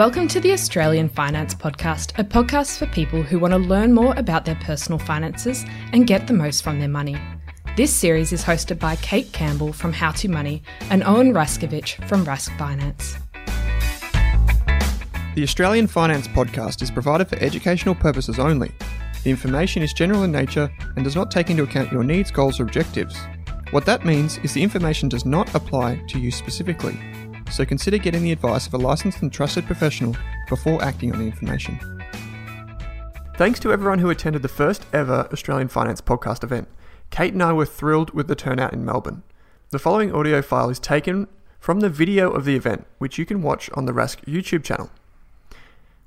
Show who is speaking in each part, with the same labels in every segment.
Speaker 1: Welcome to the Australian Finance Podcast, a podcast for people who want to learn more about their personal finances and get the most from their money. This series is hosted by Kate Campbell from How to Money and Owen Raskovich from Rask Finance.
Speaker 2: The Australian Finance Podcast is provided for educational purposes only. The information is general in nature and does not take into account your needs, goals, or objectives. What that means is the information does not apply to you specifically so consider getting the advice of a licensed and trusted professional before acting on the information. Thanks to everyone who attended the first ever Australian Finance Podcast event. Kate and I were thrilled with the turnout in Melbourne. The following audio file is taken from the video of the event, which you can watch on the Rask YouTube channel.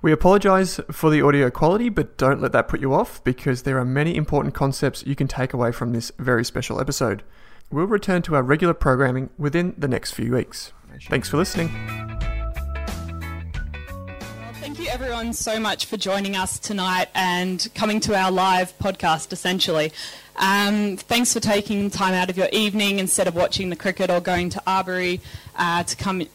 Speaker 2: We apologise for the audio quality, but don't let that put you off because there are many important concepts you can take away from this very special episode. We'll return to our regular programming within the next few weeks. Thanks for listening.
Speaker 3: Well, thank you everyone so much for joining us tonight and coming to our live podcast essentially. Um, thanks for taking time out of your evening instead of watching the cricket or going to Arbury uh, to come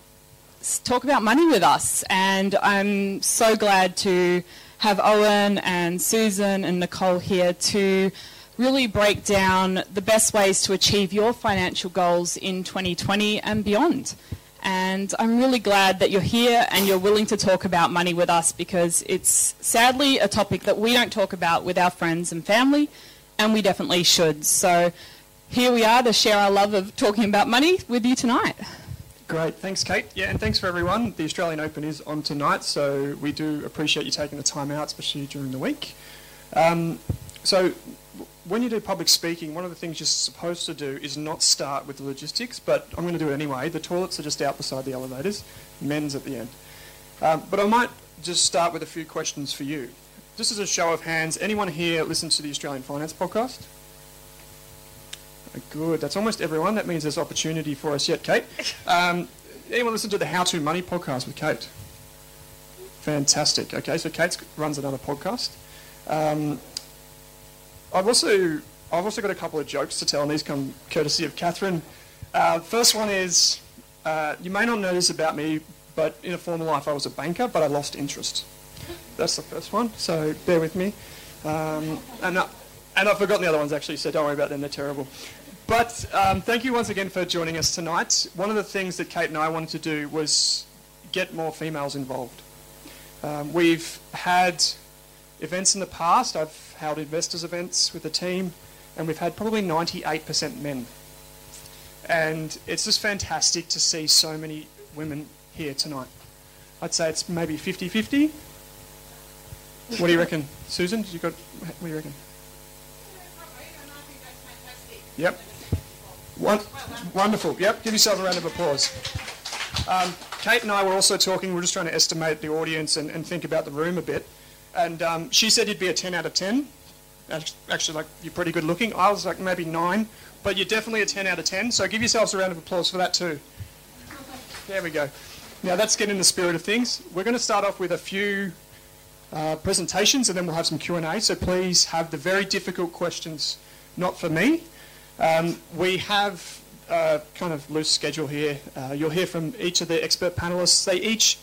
Speaker 3: talk about money with us. And I'm so glad to have Owen and Susan and Nicole here to really break down the best ways to achieve your financial goals in 2020 and beyond. And I'm really glad that you're here and you're willing to talk about money with us because it's sadly a topic that we don't talk about with our friends and family, and we definitely should. So here we are to share our love of talking about money with you tonight.
Speaker 4: Great, thanks, Kate. Yeah, and thanks for everyone. The Australian Open is on tonight, so we do appreciate you taking the time out, especially during the week. Um, so when you do public speaking, one of the things you're supposed to do is not start with the logistics, but I'm going to do it anyway. The toilets are just out beside the elevators, men's at the end. Um, but I might just start with a few questions for you. Just as a show of hands, anyone here listens to the Australian Finance Podcast? Good, that's almost everyone. That means there's opportunity for us yet, Kate. Um, anyone listen to the How to Money podcast with Kate? Fantastic. Okay, so Kate runs another podcast. Um, I've also I've also got a couple of jokes to tell, and these come courtesy of Catherine. Uh, first one is uh, you may not know this about me, but in a former life I was a banker, but I lost interest. That's the first one, so bear with me. Um, and, uh, and I've forgotten the other ones actually, so don't worry about them, they're terrible. But um, thank you once again for joining us tonight. One of the things that Kate and I wanted to do was get more females involved. Um, we've had events in the past. I've held investors events with the team, and we've had probably 98% men. And it's just fantastic to see so many women here tonight. I'd say it's maybe 50 50. What do you reckon, Susan? You got? What do you reckon? Yep. One, wonderful. Yep. Give yourself a round of applause. Um, Kate and I were also talking. We are just trying to estimate the audience and, and think about the room a bit. And um, she said you'd be a 10 out of 10. Actually, like, you're pretty good looking. I was like maybe 9, but you're definitely a 10 out of 10. So give yourselves a round of applause for that too. There we go. Now that's getting in the spirit of things. We're going to start off with a few uh, presentations and then we'll have some Q&A. So please have the very difficult questions not for me. Um, we have a kind of loose schedule here. Uh, you'll hear from each of the expert panelists. They each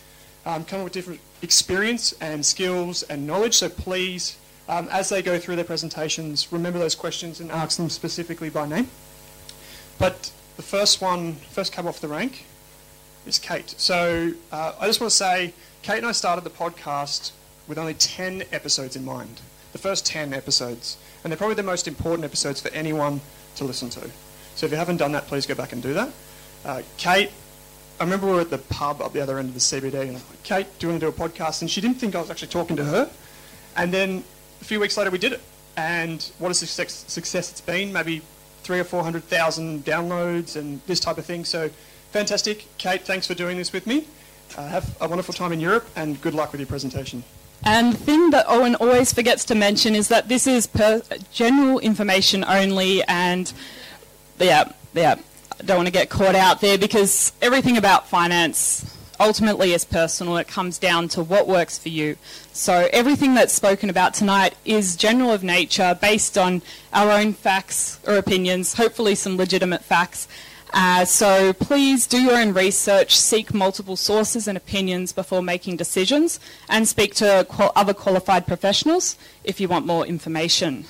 Speaker 4: um, come with different experience and skills and knowledge. So please, um, as they go through their presentations, remember those questions and ask them specifically by name. But the first one, first cab off the rank, is Kate. So uh, I just want to say, Kate and I started the podcast with only 10 episodes in mind. The first 10 episodes. And they're probably the most important episodes for anyone to listen to. So if you haven't done that, please go back and do that. Uh, Kate, I remember we were at the pub up the other end of the CBD, and I was like, Kate, do you want to do a podcast? And she didn't think I was actually talking to her. And then a few weeks later, we did it. And what a success, success it's been. Maybe three or 400,000 downloads and this type of thing. So fantastic. Kate, thanks for doing this with me. Uh, have a wonderful time in Europe, and good luck with your presentation.
Speaker 3: And the thing that Owen always forgets to mention is that this is general information only, and yeah, yeah, I don't want to get caught out there because everything about finance ultimately is personal. It comes down to what works for you. So everything that's spoken about tonight is general of nature, based on our own facts or opinions, hopefully some legitimate facts, uh, so please do your own research, seek multiple sources and opinions before making decisions, and speak to qual- other qualified professionals if you want more information.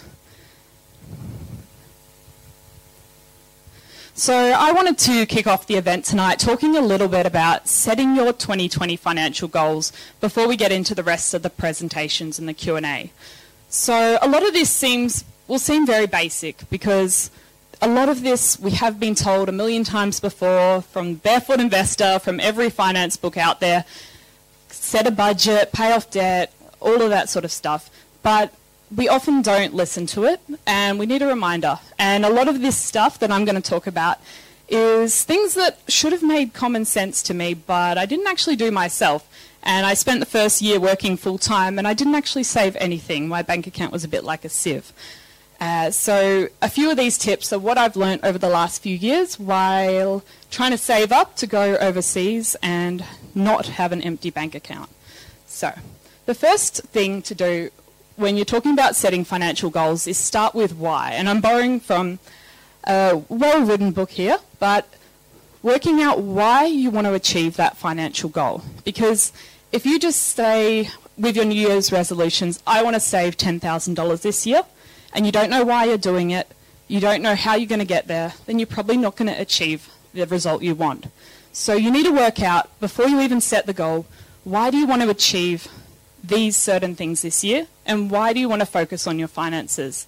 Speaker 3: So, I wanted to kick off the event tonight talking a little bit about setting your 2020 financial goals before we get into the rest of the presentations and the Q&A. So, a lot of this seems will seem very basic because a lot of this we have been told a million times before from Barefoot Investor, from every finance book out there. Set a budget, pay off debt, all of that sort of stuff. But we often don't listen to it, and we need a reminder. And a lot of this stuff that I'm going to talk about is things that should have made common sense to me, but I didn't actually do myself. And I spent the first year working full time, and I didn't actually save anything. My bank account was a bit like a sieve. Uh, so a few of these tips are what I've learned over the last few years while trying to save up to go overseas and not have an empty bank account. So the first thing to do when you're talking about setting financial goals is start with why. And I'm borrowing from a well-written book here, but working out why you want to achieve that financial goal. Because if you just say with your New Year's resolutions, I want to save $10,000 this year, and you don't know why you're doing it, you don't know how you're going to get there, then you're probably not going to achieve the result you want. So you need to work out, before you even set the goal, why do you want to achieve these certain things this year, and why do you want to focus on your finances?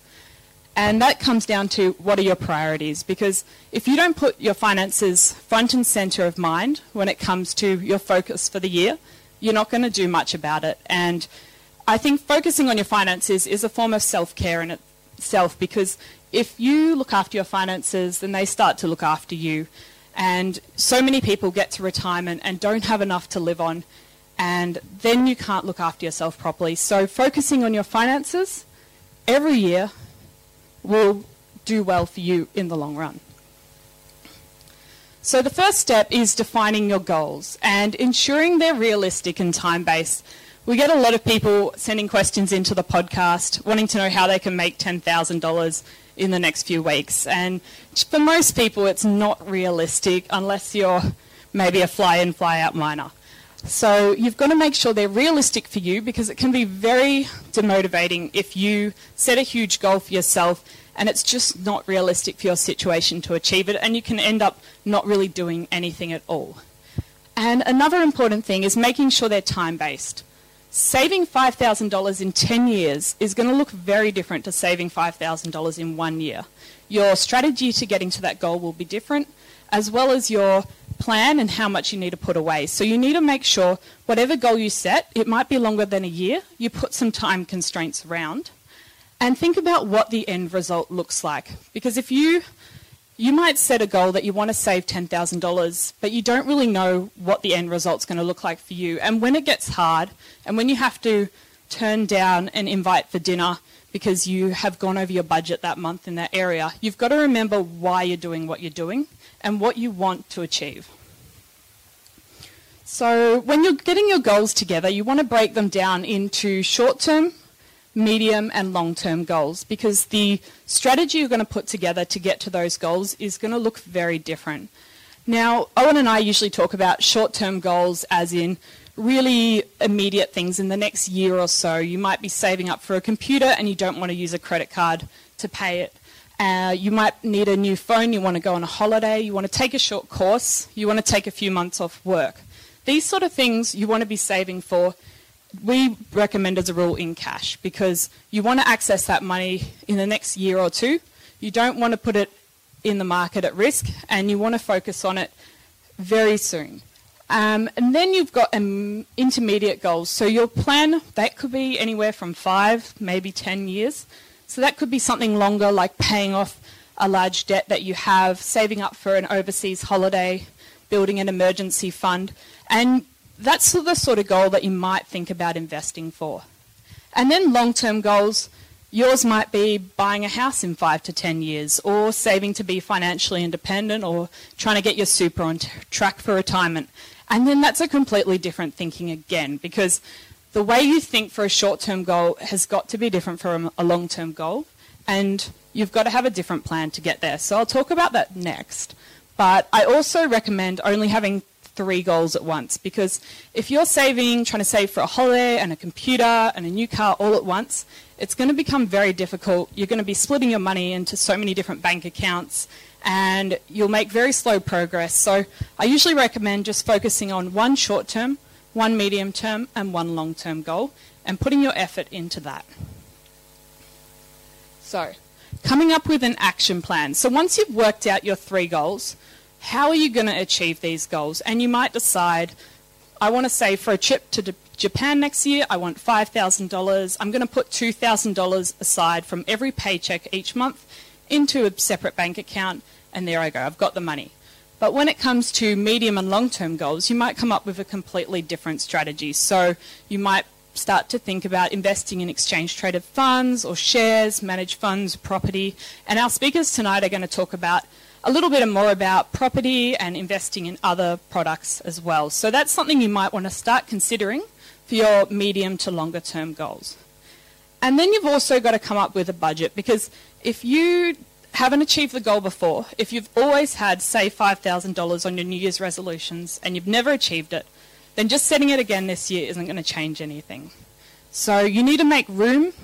Speaker 3: And that comes down to what are your priorities? Because if you don't put your finances front and center of mind when it comes to your focus for the year, you're not going to do much about it. And I think focusing on your finances is a form of self care in itself because if you look after your finances, then they start to look after you. And so many people get to retirement and don't have enough to live on, and then you can't look after yourself properly. So, focusing on your finances every year will do well for you in the long run. So, the first step is defining your goals and ensuring they're realistic and time based we get a lot of people sending questions into the podcast wanting to know how they can make $10,000 in the next few weeks. And for most people, it's not realistic unless you're maybe a fly in, fly out miner. So you've got to make sure they're realistic for you because it can be very demotivating if you set a huge goal for yourself and it's just not realistic for your situation to achieve it and you can end up not really doing anything at all. And another important thing is making sure they're time based saving $5,000 in 10 years is going to look very different to saving $5,000 in one year. Your strategy to getting to that goal will be different, as well as your plan and how much you need to put away. So you need to make sure whatever goal you set, it might be longer than a year, you put some time constraints around. And think about what the end result looks like. Because if you you might set a goal that you want to save $10,000, but you don't really know what the end result's going to look like for you. And when it gets hard, and when you have to turn down an invite for dinner because you have gone over your budget that month in that area, you've got to remember why you're doing what you're doing and what you want to achieve. So, when you're getting your goals together, you want to break them down into short term, medium, and long term goals because the strategy you're going to put together to get to those goals is going to look very different. Now, Owen and I usually talk about short term goals as in really immediate things in the next year or so. You might be saving up for a computer and you don't want to use a credit card to pay it. Uh, you might need a new phone, you want to go on a holiday, you want to take a short course, you want to take a few months off work. These sort of things you want to be saving for. We recommend as a rule in cash because you want to access that money in the next year or two. You don't want to put it in the market at risk and you want to focus on it very soon. Um, and then you've got um, intermediate goals. So your plan, that could be anywhere from five, maybe 10 years. So that could be something longer, like paying off a large debt that you have, saving up for an overseas holiday, building an emergency fund. And that's the sort of goal that you might think about investing for. And then long term goals, yours might be buying a house in five to 10 years, or saving to be financially independent, or trying to get your super on t- track for retirement. And then that's a completely different thinking again, because the way you think for a short term goal has got to be different from a long term goal, and you've got to have a different plan to get there. So I'll talk about that next. But I also recommend only having three goals at once because if you're saving, trying to save for a holiday and a computer and a new car all at once, it's going to become very difficult. You're going to be splitting your money into so many different bank accounts and you'll make very slow progress. So I usually recommend just focusing on one short term, one medium term, and one long term goal, and putting your effort into that. So, coming up with an action plan. So, once you've worked out your three goals, how are you going to achieve these goals? And you might decide, I want to save for a trip to Japan next year, I want $5,000. I'm going to put $2,000 aside from every paycheck each month into a separate bank account, and there I go, I've got the money. But when it comes to medium and long term goals, you might come up with a completely different strategy. So you might start to think about investing in exchange traded funds or shares, managed funds, property. And our speakers tonight are going to talk about a little bit more about property and investing in other products as well. So that's something you might want to start considering for your medium to longer term goals. And then you've also got to come up with a budget because if you haven't achieved the goal before, if you've always had, say, $5,000 on your New Year's resolutions and you've never achieved it, then just setting it again this year isn't going to change anything. So you need to make room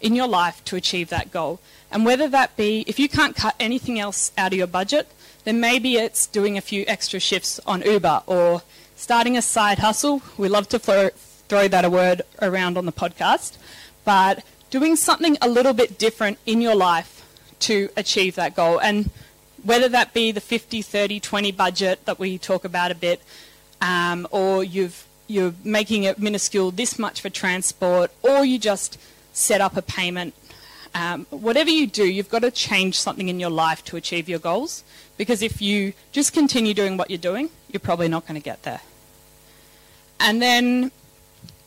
Speaker 3: in your life to achieve that goal. And whether that be, if you can't cut anything else out of your budget, then maybe it's doing a few extra shifts on Uber or starting a side hustle. We love to throw, throw that a word around on the podcast. But doing something a little bit different in your life to achieve that goal. And whether that be the 50, 30, 20 budget that we talk about a bit, um, or you've, you're making it minuscule this much for transport, or you just set up a payment. Um, whatever you do, you've got to change something in your life to achieve your goals. Because if you just continue doing what you're doing, you're probably not going to get there. And then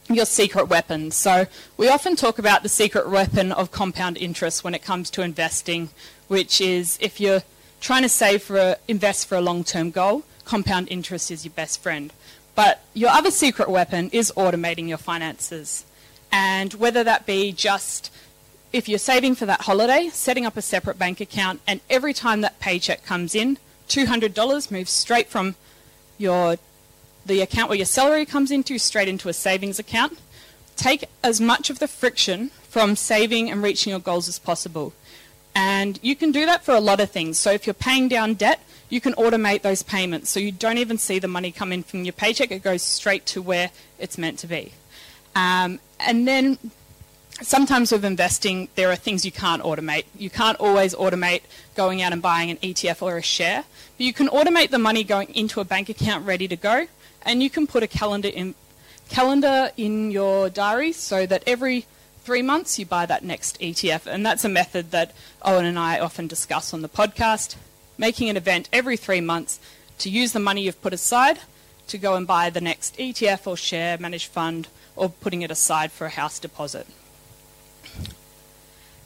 Speaker 3: your secret weapon. So we often talk about the secret weapon of compound interest when it comes to investing, which is if you're trying to save for a, invest for a long-term goal, compound interest is your best friend. But your other secret weapon is automating your finances. And whether that be just if you're saving for that holiday, setting up a separate bank account, and every time that paycheck comes in, $200 moves straight from your the account where your salary comes into straight into a savings account. Take as much of the friction from saving and reaching your goals as possible. And you can do that for a lot of things. So if you're paying down debt, you can automate those payments so you don't even see the money come in from your paycheck. It goes straight to where it's meant to be. Um, and then sometimes with investing, there are things you can't automate. You can't always automate going out and buying an ETF or a share, but you can automate the money going into a bank account ready to go and you can put a calendar in calendar in your diary so that every three months you buy that next ETF. And that's a method that Owen and I often discuss on the podcast, making an event every three months to use the money you've put aside to go and buy the next ETF or share, managed fund, or putting it aside for a house deposit.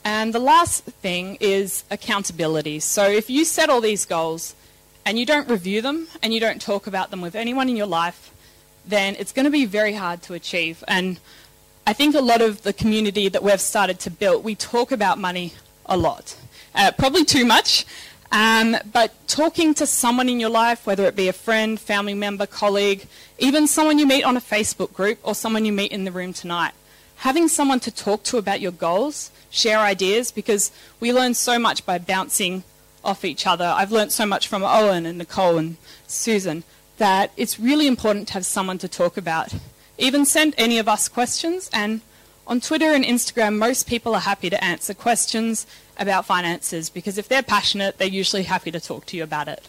Speaker 3: And the last thing is accountability. So if you set all these goals and you don't review them and you don't talk about them with anyone in your life, then it's going to be very hard to achieve. And I think a lot of the community that we've started to build, we talk about money a lot, uh, probably too much. Um, but talking to someone in your life, whether it be a friend, family member, colleague, even someone you meet on a Facebook group or someone you meet in the room tonight, having someone to talk to about your goals, share ideas, because we learn so much by bouncing off each other. I've learned so much from Owen and Nicole and Susan that it's really important to have someone to talk about. Even send any of us questions, and on Twitter and Instagram, most people are happy to answer questions about finances because if they're passionate, they're usually happy to talk to you about it.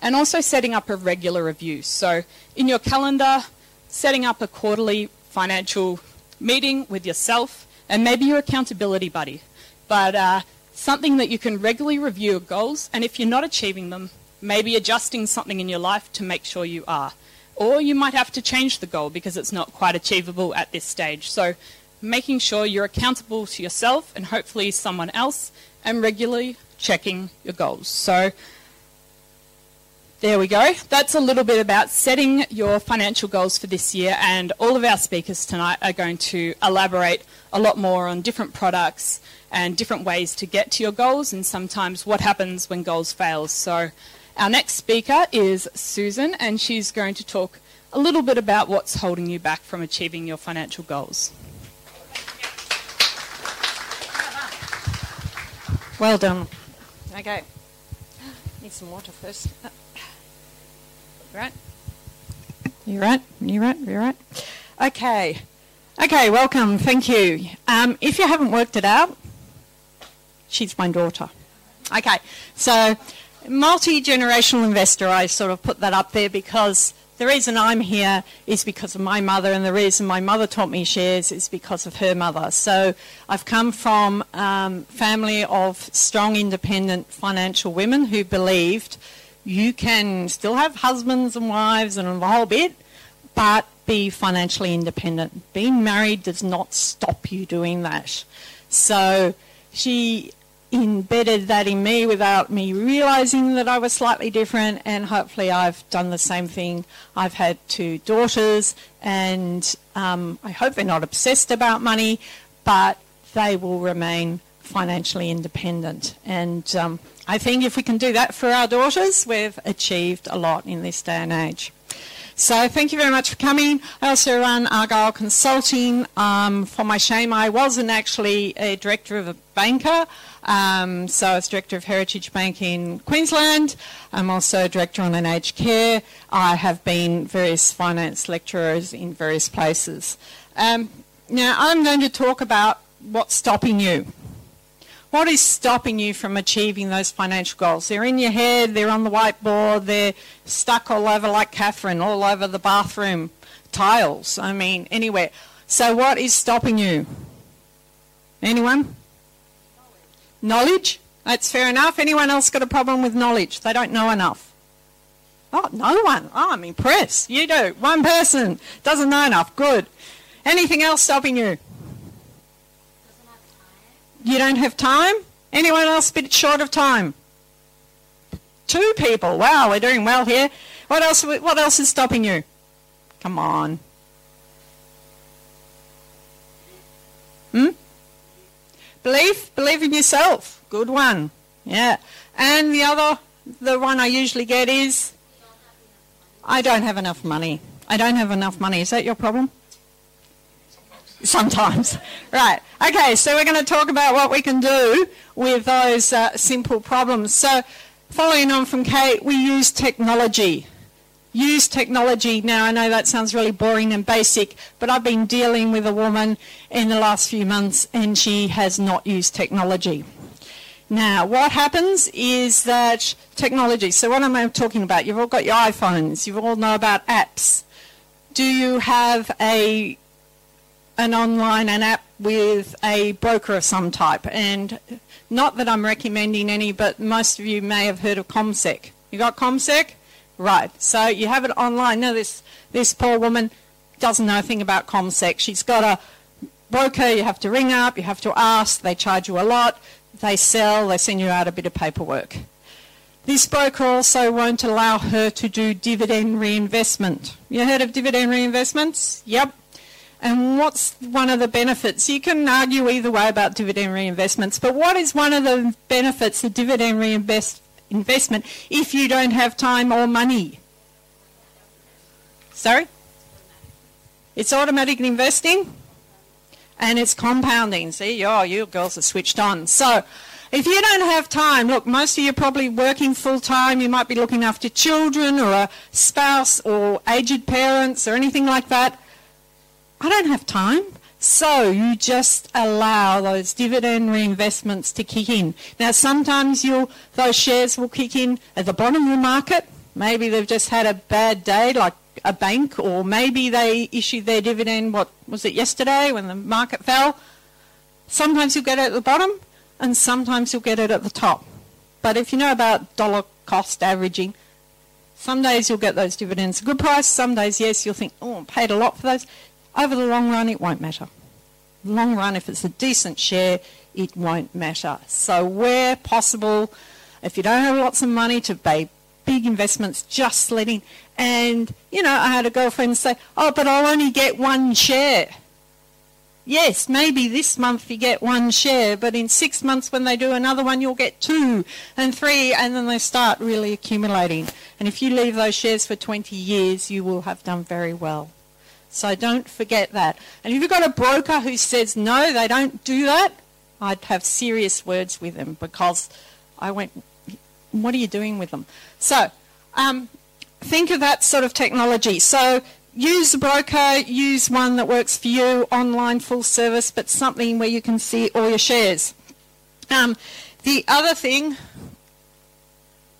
Speaker 3: And also setting up a regular review. So in your calendar, setting up a quarterly financial meeting with yourself and maybe your accountability buddy. But uh, something that you can regularly review your goals, and if you're not achieving them, maybe adjusting something in your life to make sure you are. Or you might have to change the goal because it's not quite achievable at this stage. So making sure you're accountable to yourself and hopefully someone else and regularly checking your goals. So there we go. That's a little bit about setting your financial goals for this year and all of our speakers tonight are going to elaborate a lot more on different products and different ways to get to your goals and sometimes what happens when goals fail. So our next speaker is Susan and she's going to talk a little bit about what's holding you back from achieving your financial goals.
Speaker 5: Well done. Okay. Need some water first. You right? You right? You right? You right? Okay. Okay, welcome. Thank you. Um, if you haven't worked it out, she's my daughter. Okay, so multi generational investor, I sort of put that up there because the reason I'm here is because of my mother, and the reason my mother taught me shares is because of her mother. So I've come from a um, family of strong, independent financial women who believed you can still have husbands and wives and the whole bit, but be financially independent. Being married does not stop you doing that. So she embedded that in me without me realizing that I was slightly different, and hopefully I've done the same thing. I've had two daughters, and um, I hope they're not obsessed about money, but they will remain financially independent. And um, I think if we can do that for our daughters, we've achieved a lot in this day and age. So thank you very much for coming. I also run Argyle Consulting. Um, for my shame, I wasn't actually a director of a banker. Um, so I was director of Heritage Bank in Queensland. I'm also director on an aged care. I have been various finance lecturers in various places. Um, now I'm going to talk about what's stopping you. What is stopping you from achieving those financial goals? They're in your head, they're on the whiteboard, they're stuck all over like Catherine, all over the bathroom tiles. I mean, anywhere. So what is stopping you? Anyone? Knowledge. knowledge? That's fair enough. Anyone else got a problem with knowledge? They don't know enough. Oh, no one. Oh, I'm impressed. You do. One person doesn't know enough. Good. Anything else stopping you? You don't have time? Anyone else a bit short of time? Two people. Wow, we're doing well here. What else? What else is stopping you? Come on. Hmm? Belief. Believe in yourself. Good one. Yeah. And the other, the one I usually get is, I don't have enough money. I don't have enough money. Is that your problem? Sometimes. Right. Okay, so we're going to talk about what we can do with those uh, simple problems. So, following on from Kate, we use technology. Use technology. Now, I know that sounds really boring and basic, but I've been dealing with a woman in the last few months and she has not used technology. Now, what happens is that technology, so what am I talking about? You've all got your iPhones, you all know about apps. Do you have a an online an app with a broker of some type. And not that I'm recommending any, but most of you may have heard of CommSec. You got CommSec? Right. So you have it online. Now this this poor woman doesn't know a thing about CommSec. She's got a broker. You have to ring up. You have to ask. They charge you a lot. They sell. They send you out a bit of paperwork. This broker also won't allow her to do dividend reinvestment. You heard of dividend reinvestments? Yep. And what's one of the benefits? You can argue either way about dividend reinvestments, but what is one of the benefits of dividend reinvest investment if you don't have time or money? Sorry? It's automatic investing and it's compounding. See, oh, you girls are switched on. So, if you don't have time, look, most of you are probably working full time. You might be looking after children or a spouse or aged parents or anything like that. I don't have time. So you just allow those dividend reinvestments to kick in. Now sometimes you'll, those shares will kick in at the bottom of the market. Maybe they've just had a bad day like a bank or maybe they issued their dividend, what was it, yesterday when the market fell. Sometimes you'll get it at the bottom and sometimes you'll get it at the top. But if you know about dollar cost averaging, some days you'll get those dividends at a good price, some days, yes, you'll think, oh, I paid a lot for those. Over the long run, it won't matter. Long run, if it's a decent share, it won't matter. So where possible, if you don't have lots of money to pay big investments, just letting, and, you know, I had a girlfriend say, oh, but I'll only get one share. Yes, maybe this month you get one share, but in six months when they do another one, you'll get two and three, and then they start really accumulating. And if you leave those shares for 20 years, you will have done very well. So don't forget that. And if you've got a broker who says no, they don't do that, I'd have serious words with them because I went, what are you doing with them? So um, think of that sort of technology. So use a broker, use one that works for you, online, full service, but something where you can see all your shares. Um, the other thing,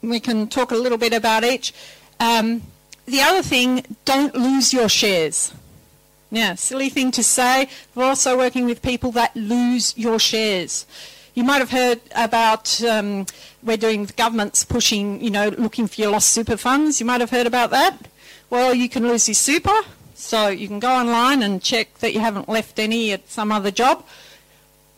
Speaker 5: we can talk a little bit about each. Um, the other thing, don't lose your shares. Yeah, silly thing to say. We're also working with people that lose your shares. You might have heard about um, we're doing the government's pushing, you know, looking for your lost super funds. You might have heard about that. Well, you can lose your super, so you can go online and check that you haven't left any at some other job.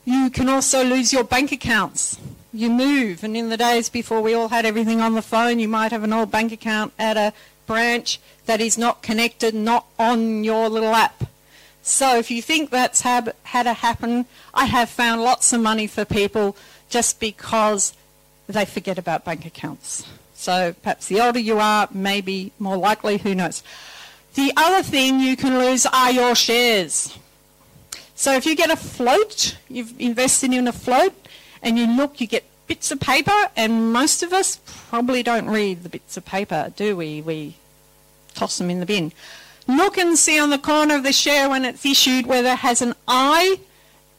Speaker 5: You can also lose your bank accounts. You move, and in the days before we all had everything on the phone, you might have an old bank account at a branch that is not connected, not on your little app. So if you think that's had, to happen, I have found lots of money for people just because they forget about bank accounts. So perhaps the older you are, maybe more likely, who knows. The other thing you can lose are your shares. So if you get a float, you've invested in a float, and you look, you get bits of paper, and most of us probably don't read the bits of paper, do we? We toss them in the bin. Look and see on the corner of the share when it's issued whether it has an I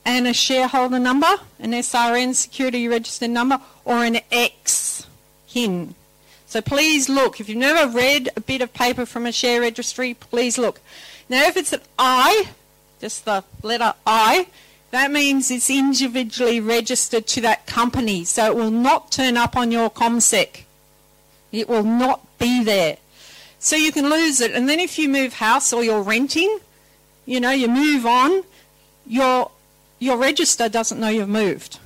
Speaker 5: and a shareholder number, an SRN security registered number, or an X, HIN. So please look. If you've never read a bit of paper from a share registry, please look. Now, if it's an I, just the letter I, that means it's individually registered to that company, so it will not turn up on your CommSec. It will not be there. So you can lose it. And then if you move house or you're renting, you know, you move on, your, your register doesn't know you've moved.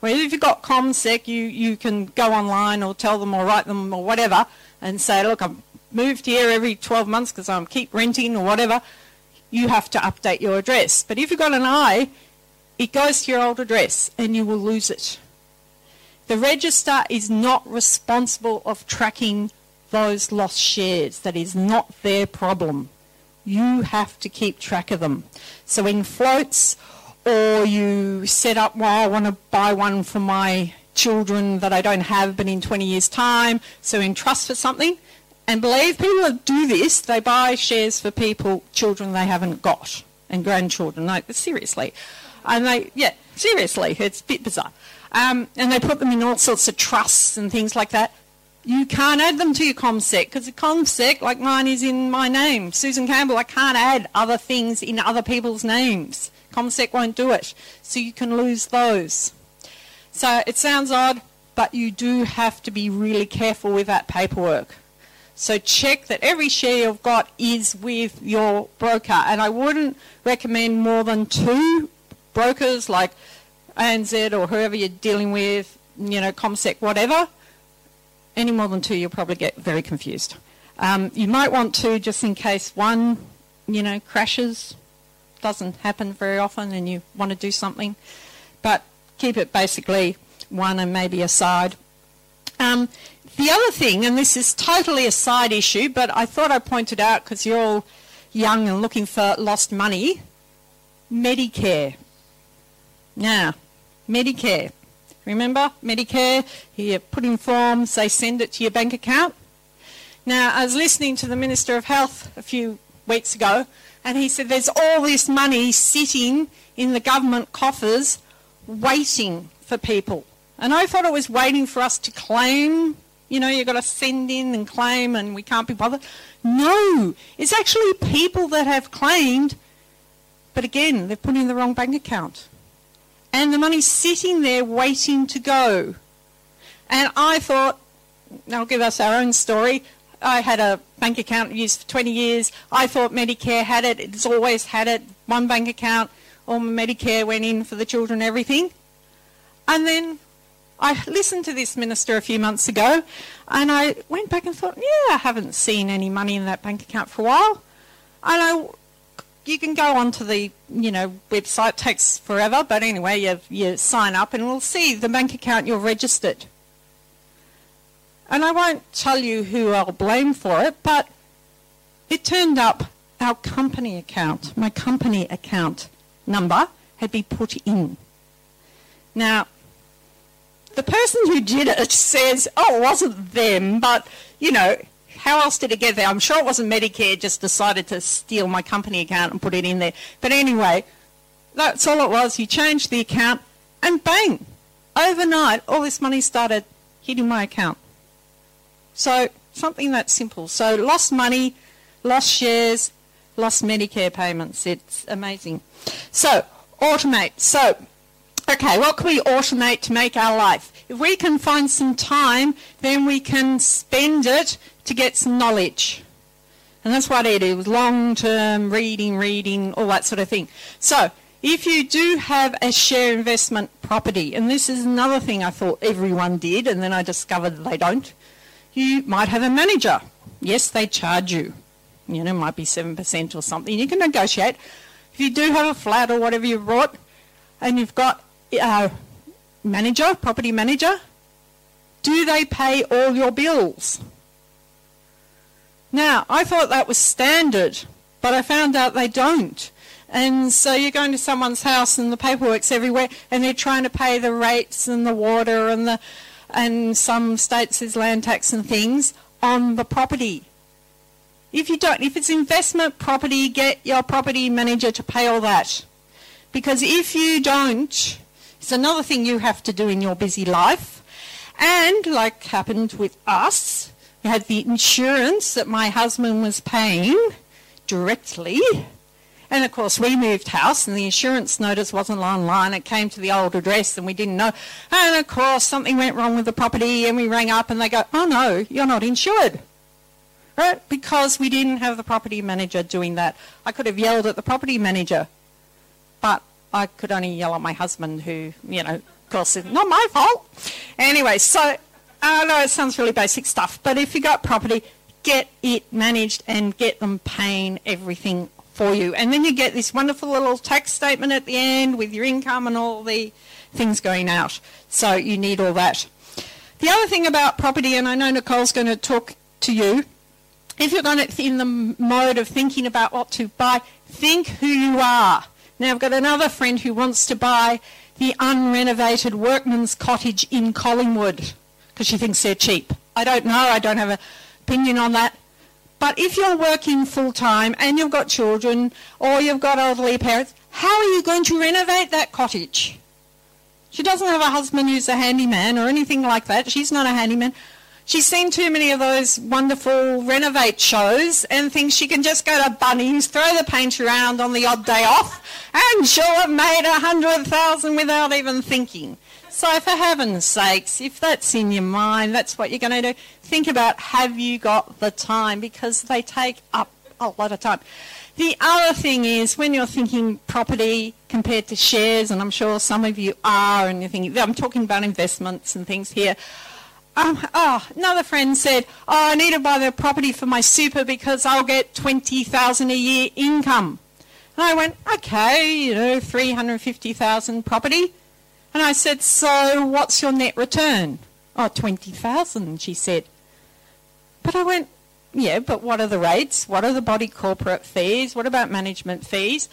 Speaker 5: Whereas if you've got CommSec, you, you can go online or tell them or write them or whatever and say, look, I've moved here every 12 months because I keep renting or whatever. You have to update your address. But if you've got an I, it goes to your old address and you will lose it. The register is not responsible of tracking those lost shares. That is not their problem. You have to keep track of them. So in floats, or you set up, well, I want to buy one for my children that I don't have, but in 20 years' time, so in trust for something. And believe people do this, they buy shares for people, children they haven't got, and grandchildren. No, seriously. And they, yeah, seriously, it's a bit bizarre. Um, and they put them in all sorts of trusts and things like that. You can't add them to your CommSec because the CommSec, like mine, is in my name, Susan Campbell. I can't add other things in other people's names. CommSec won't do it. So you can lose those. So it sounds odd, but you do have to be really careful with that paperwork. So check that every share you've got is with your broker. And I wouldn't recommend more than two brokers like ANZ or whoever you're dealing with, you know, CommSec, whatever. Any more than two, you'll probably get very confused. Um, you might want to, just in case one, you know, crashes, doesn't happen very often, and you want to do something, but keep it basically one and maybe a side. Um, the other thing, and this is totally a side issue, but I thought I pointed out because you're all young and looking for lost money, Medicare. Now, Medicare. Remember, Medicare, you put in forms, they send it to your bank account. Now, I was listening to the Minister of Health a few weeks ago, and he said there's all this money sitting in the government coffers waiting for people. And I thought it was waiting for us to claim. You know, you've got to send in and claim, and we can't be bothered. No, it's actually people that have claimed, but again, they've put in the wrong bank account. And the money's sitting there waiting to go. And I thought, I'll give us our own story. I had a bank account used for 20 years. I thought Medicare had it. It's always had it. One bank account. All my Medicare went in for the children, everything. And then I listened to this minister a few months ago and I went back and thought, yeah, I haven't seen any money in that bank account for a while. And I, you can go onto the, you know, website, takes forever, but anyway, you, you sign up and we'll see the bank account you're registered. And I won't tell you who I'll blame for it, but it turned up our company account, my company account number had been put in. Now, the person who did it says, oh, it wasn't them, but, you know, how else did it get there? I'm sure it wasn't Medicare just decided to steal my company account and put it in there. But anyway, that's all it was. You changed the account and bang, overnight, all this money started hitting my account. So something that simple. So lost money, lost shares, lost Medicare payments. It's amazing. So automate. So Okay, what can we automate to make our life? If we can find some time, then we can spend it to get some knowledge. And that's what it is, long-term reading, reading, all that sort of thing. So, if you do have a share investment property, and this is another thing I thought everyone did, and then I discovered they don't, you might have a manager. Yes, they charge you. You know, might be 7% or something. You can negotiate. If you do have a flat or whatever you've bought, and you've got a manager, property manager, do they pay all your bills? Now, I thought that was standard, but I found out they don't. And so you're going to someone's house and the paperwork's everywhere and they're trying to pay the rates and the water and the and some states there's land tax and things on the property. If you don't, if it's investment property, get your property manager to pay all that. Because if you don't, it's another thing you have to do in your busy life. And like happened with us, had the insurance that my husband was paying directly. And of course, we moved house and the insurance notice wasn't online. It came to the old address and we didn't know. And of course, something went wrong with the property and we rang up and they go, oh no, you're not insured. Right? Because we didn't have the property manager doing that. I could have yelled at the property manager, but I could only yell at my husband, who, you know, of course, it's not my fault. Anyway, so Oh, I know it sounds really basic stuff, but if you've got property, get it managed and get them paying everything for you. And then you get this wonderful little tax statement at the end with your income and all the things going out. So you need all that. The other thing about property, and I know Nicole's going to talk to you, if you're going to in the mode of thinking about what to buy, think who you are. Now I've got another friend who wants to buy the unrenovated workman's cottage in Collingwood because she thinks they're cheap. I don't know. I don't have an opinion on that. But if you're working full time and you've got children or you've got elderly parents, how are you going to renovate that cottage? She doesn't have a husband who's a handyman or anything like that. She's not a handyman. She's seen too many of those wonderful renovate shows and thinks she can just go to Bunnings, throw the paint around on the odd day off, and she'll have made a hundred thousand without even thinking. So for heaven's sakes, if that's in your mind, that's what you're going to do. Think about have you got the time because they take up a lot of time. The other thing is when you're thinking property compared to shares, and I'm sure some of you are, and you're thinking, I'm talking about investments and things here. um, oh, another friend said, oh, I need to buy the property for my super because I'll get 20,000 a year income. And I went, okay, you know, 350,000 property. And I said, so what's your net return? Oh, 20,000, she said. But I went, yeah, but what are the rates? What are the body corporate fees? What about management fees?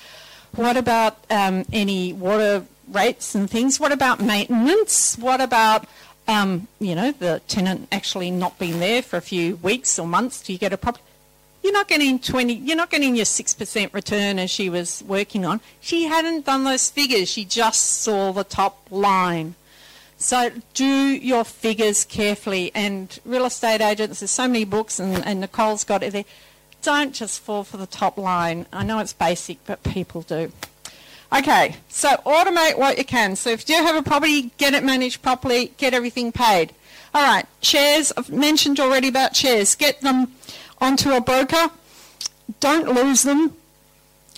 Speaker 5: What about um, any water rates and things? What about maintenance? What about, um, you know, the tenant actually not being there for a few weeks or months? Do you get a property? You're not getting 20, you're not getting your 6% return as she was working on. She hadn't done those figures. She just saw the top line. So do your figures carefully. And real estate agents, there's so many books, and, and Nicole's got it there. Don't just fall for the top line. I know it's basic, but people do. Okay, so automate what you can. So if you have a property, get it managed properly, get everything paid. All right, shares, I've mentioned already about shares. Get them onto a broker. Don't lose them.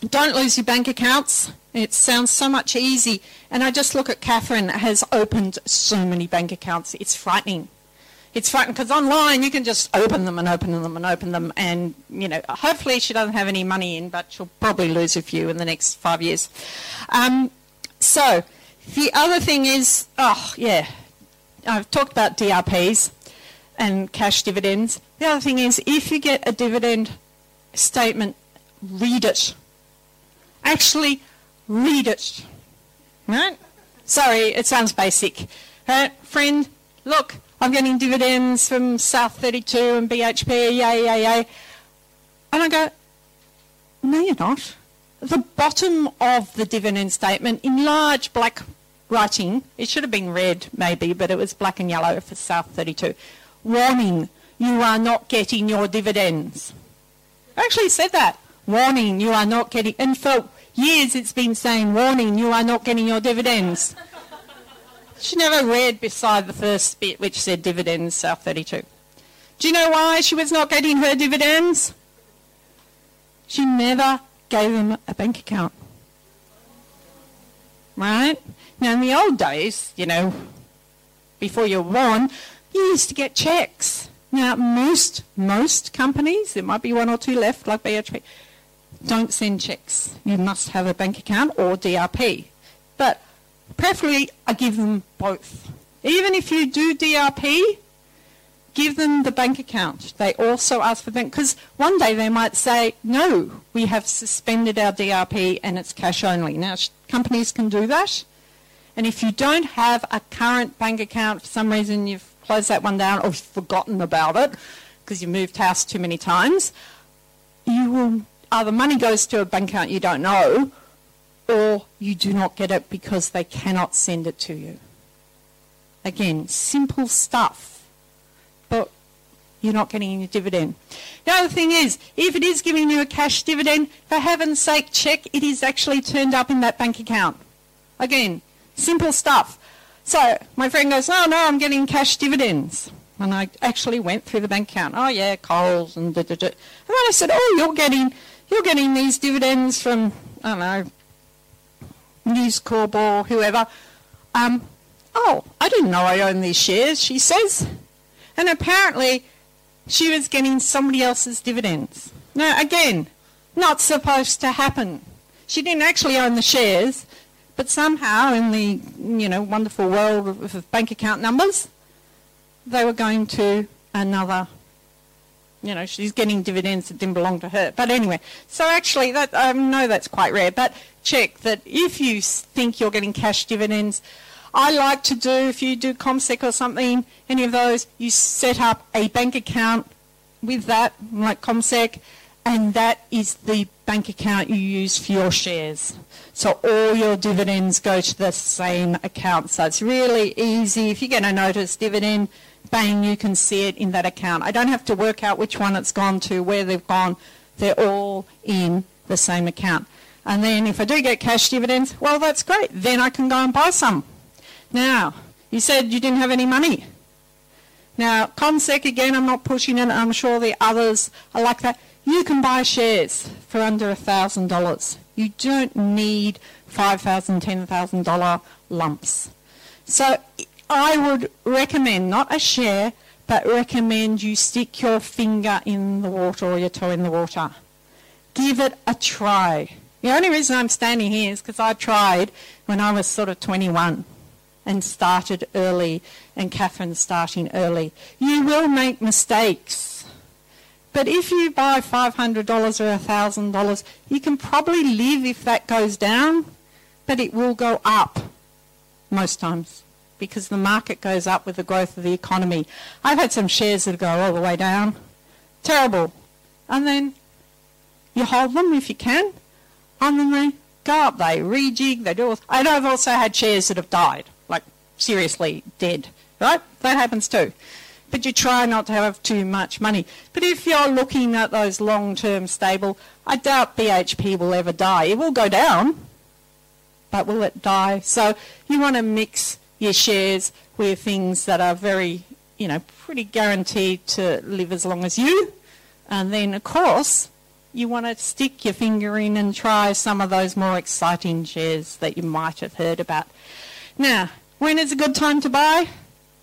Speaker 5: Don't lose your bank accounts. It sounds so much easy. And I just look at Catherine has opened so many bank accounts. It's frightening. It's frightening because online you can just open them and open them and open them. And, you know, hopefully she doesn't have any money in, but she'll probably lose a few in the next five years. Um, so the other thing is, oh, yeah, I've talked about DRPs and cash dividends. The other thing is, if you get a dividend statement, read it. Actually, read it. Right? Sorry, it sounds basic. Right? Friend, look, I'm getting dividends from South 32 and BHP, yay, yay, yay. And I go, no, you're not. The bottom of the dividend statement in large black writing, it should have been red maybe, but it was black and yellow for South 32 warning, you are not getting your dividends. I actually said that. Warning, you are not getting, and for years it's been saying, warning, you are not getting your dividends. she never read beside the first bit which said dividends, South 32. Do you know why she was not getting her dividends? She never gave them a bank account. Right? Now, in the old days, you know, before you were born, you used to get checks. Now, most, most companies, there might be one or two left, like BHP, don't send checks. You must have a bank account or DRP. But preferably, I give them both. Even if you do DRP, give them the bank account. They also ask for bank because one day they might say, "No, we have suspended our DRP and it's cash only." Now companies can do that, and if you don't have a current bank account for some reason, you've close that one down or forgotten about it because you moved house too many times, you will either money goes to a bank account you don't know or you do not get it because they cannot send it to you. Again, simple stuff, but you're not getting any dividend. The other thing is, if it is giving you a cash dividend, for heaven's sake, check it is actually turned up in that bank account. Again, simple stuff. So my friend goes, oh no, I'm getting cash dividends. And I actually went through the bank account. Oh yeah, Coles and da, da, da. And then I said, oh, you're getting, you're getting these dividends from, I don't know, News Corp or whoever. Um, oh, I didn't know I owned these shares, she says. And apparently she was getting somebody else's dividends. Now, again, not supposed to happen. She didn't actually own the shares. But somehow, in the you know wonderful world of, of bank account numbers, they were going to another. You know, she's getting dividends that didn't belong to her. But anyway, so actually, that I know that's quite rare. But check that if you think you're getting cash dividends, I like to do if you do CommSec or something, any of those, you set up a bank account with that, like CommSec, and that is the bank account you use for your shares. So all your dividends go to the same account. So it's really easy. If you get a notice dividend, bang, you can see it in that account. I don't have to work out which one it's gone to, where they've gone. They're all in the same account. And then if I do get cash dividends, well, that's great. Then I can go and buy some. Now, you said you didn't have any money. Now, CommSec, again, I'm not pushing it. I'm sure the others are like that. You can buy shares for under $1,000. You don't need $5,000, $10,000 lumps. So I would recommend, not a share, but recommend you stick your finger in the water or your toe in the water. Give it a try. The only reason I'm standing here is because I tried when I was sort of 21 and started early, and Catherine's starting early. You will make mistakes. But if you buy $500 or $1,000, you can probably live if that goes down, but it will go up most times because the market goes up with the growth of the economy. I've had some shares that go all the way down. Terrible. And then you hold them if you can, and then they go up, they rejig, they do. All. And I've also had shares that have died, like seriously dead, right? That happens too. But you try not to have too much money. But if you're looking at those long-term stable, I doubt BHP will ever die. It will go down, but will it die? So you want to mix your shares with things that are very, you know, pretty guaranteed to live as long as you. And then, of course, you want to stick your finger in and try some of those more exciting shares that you might have heard about. Now, when is a good time to buy?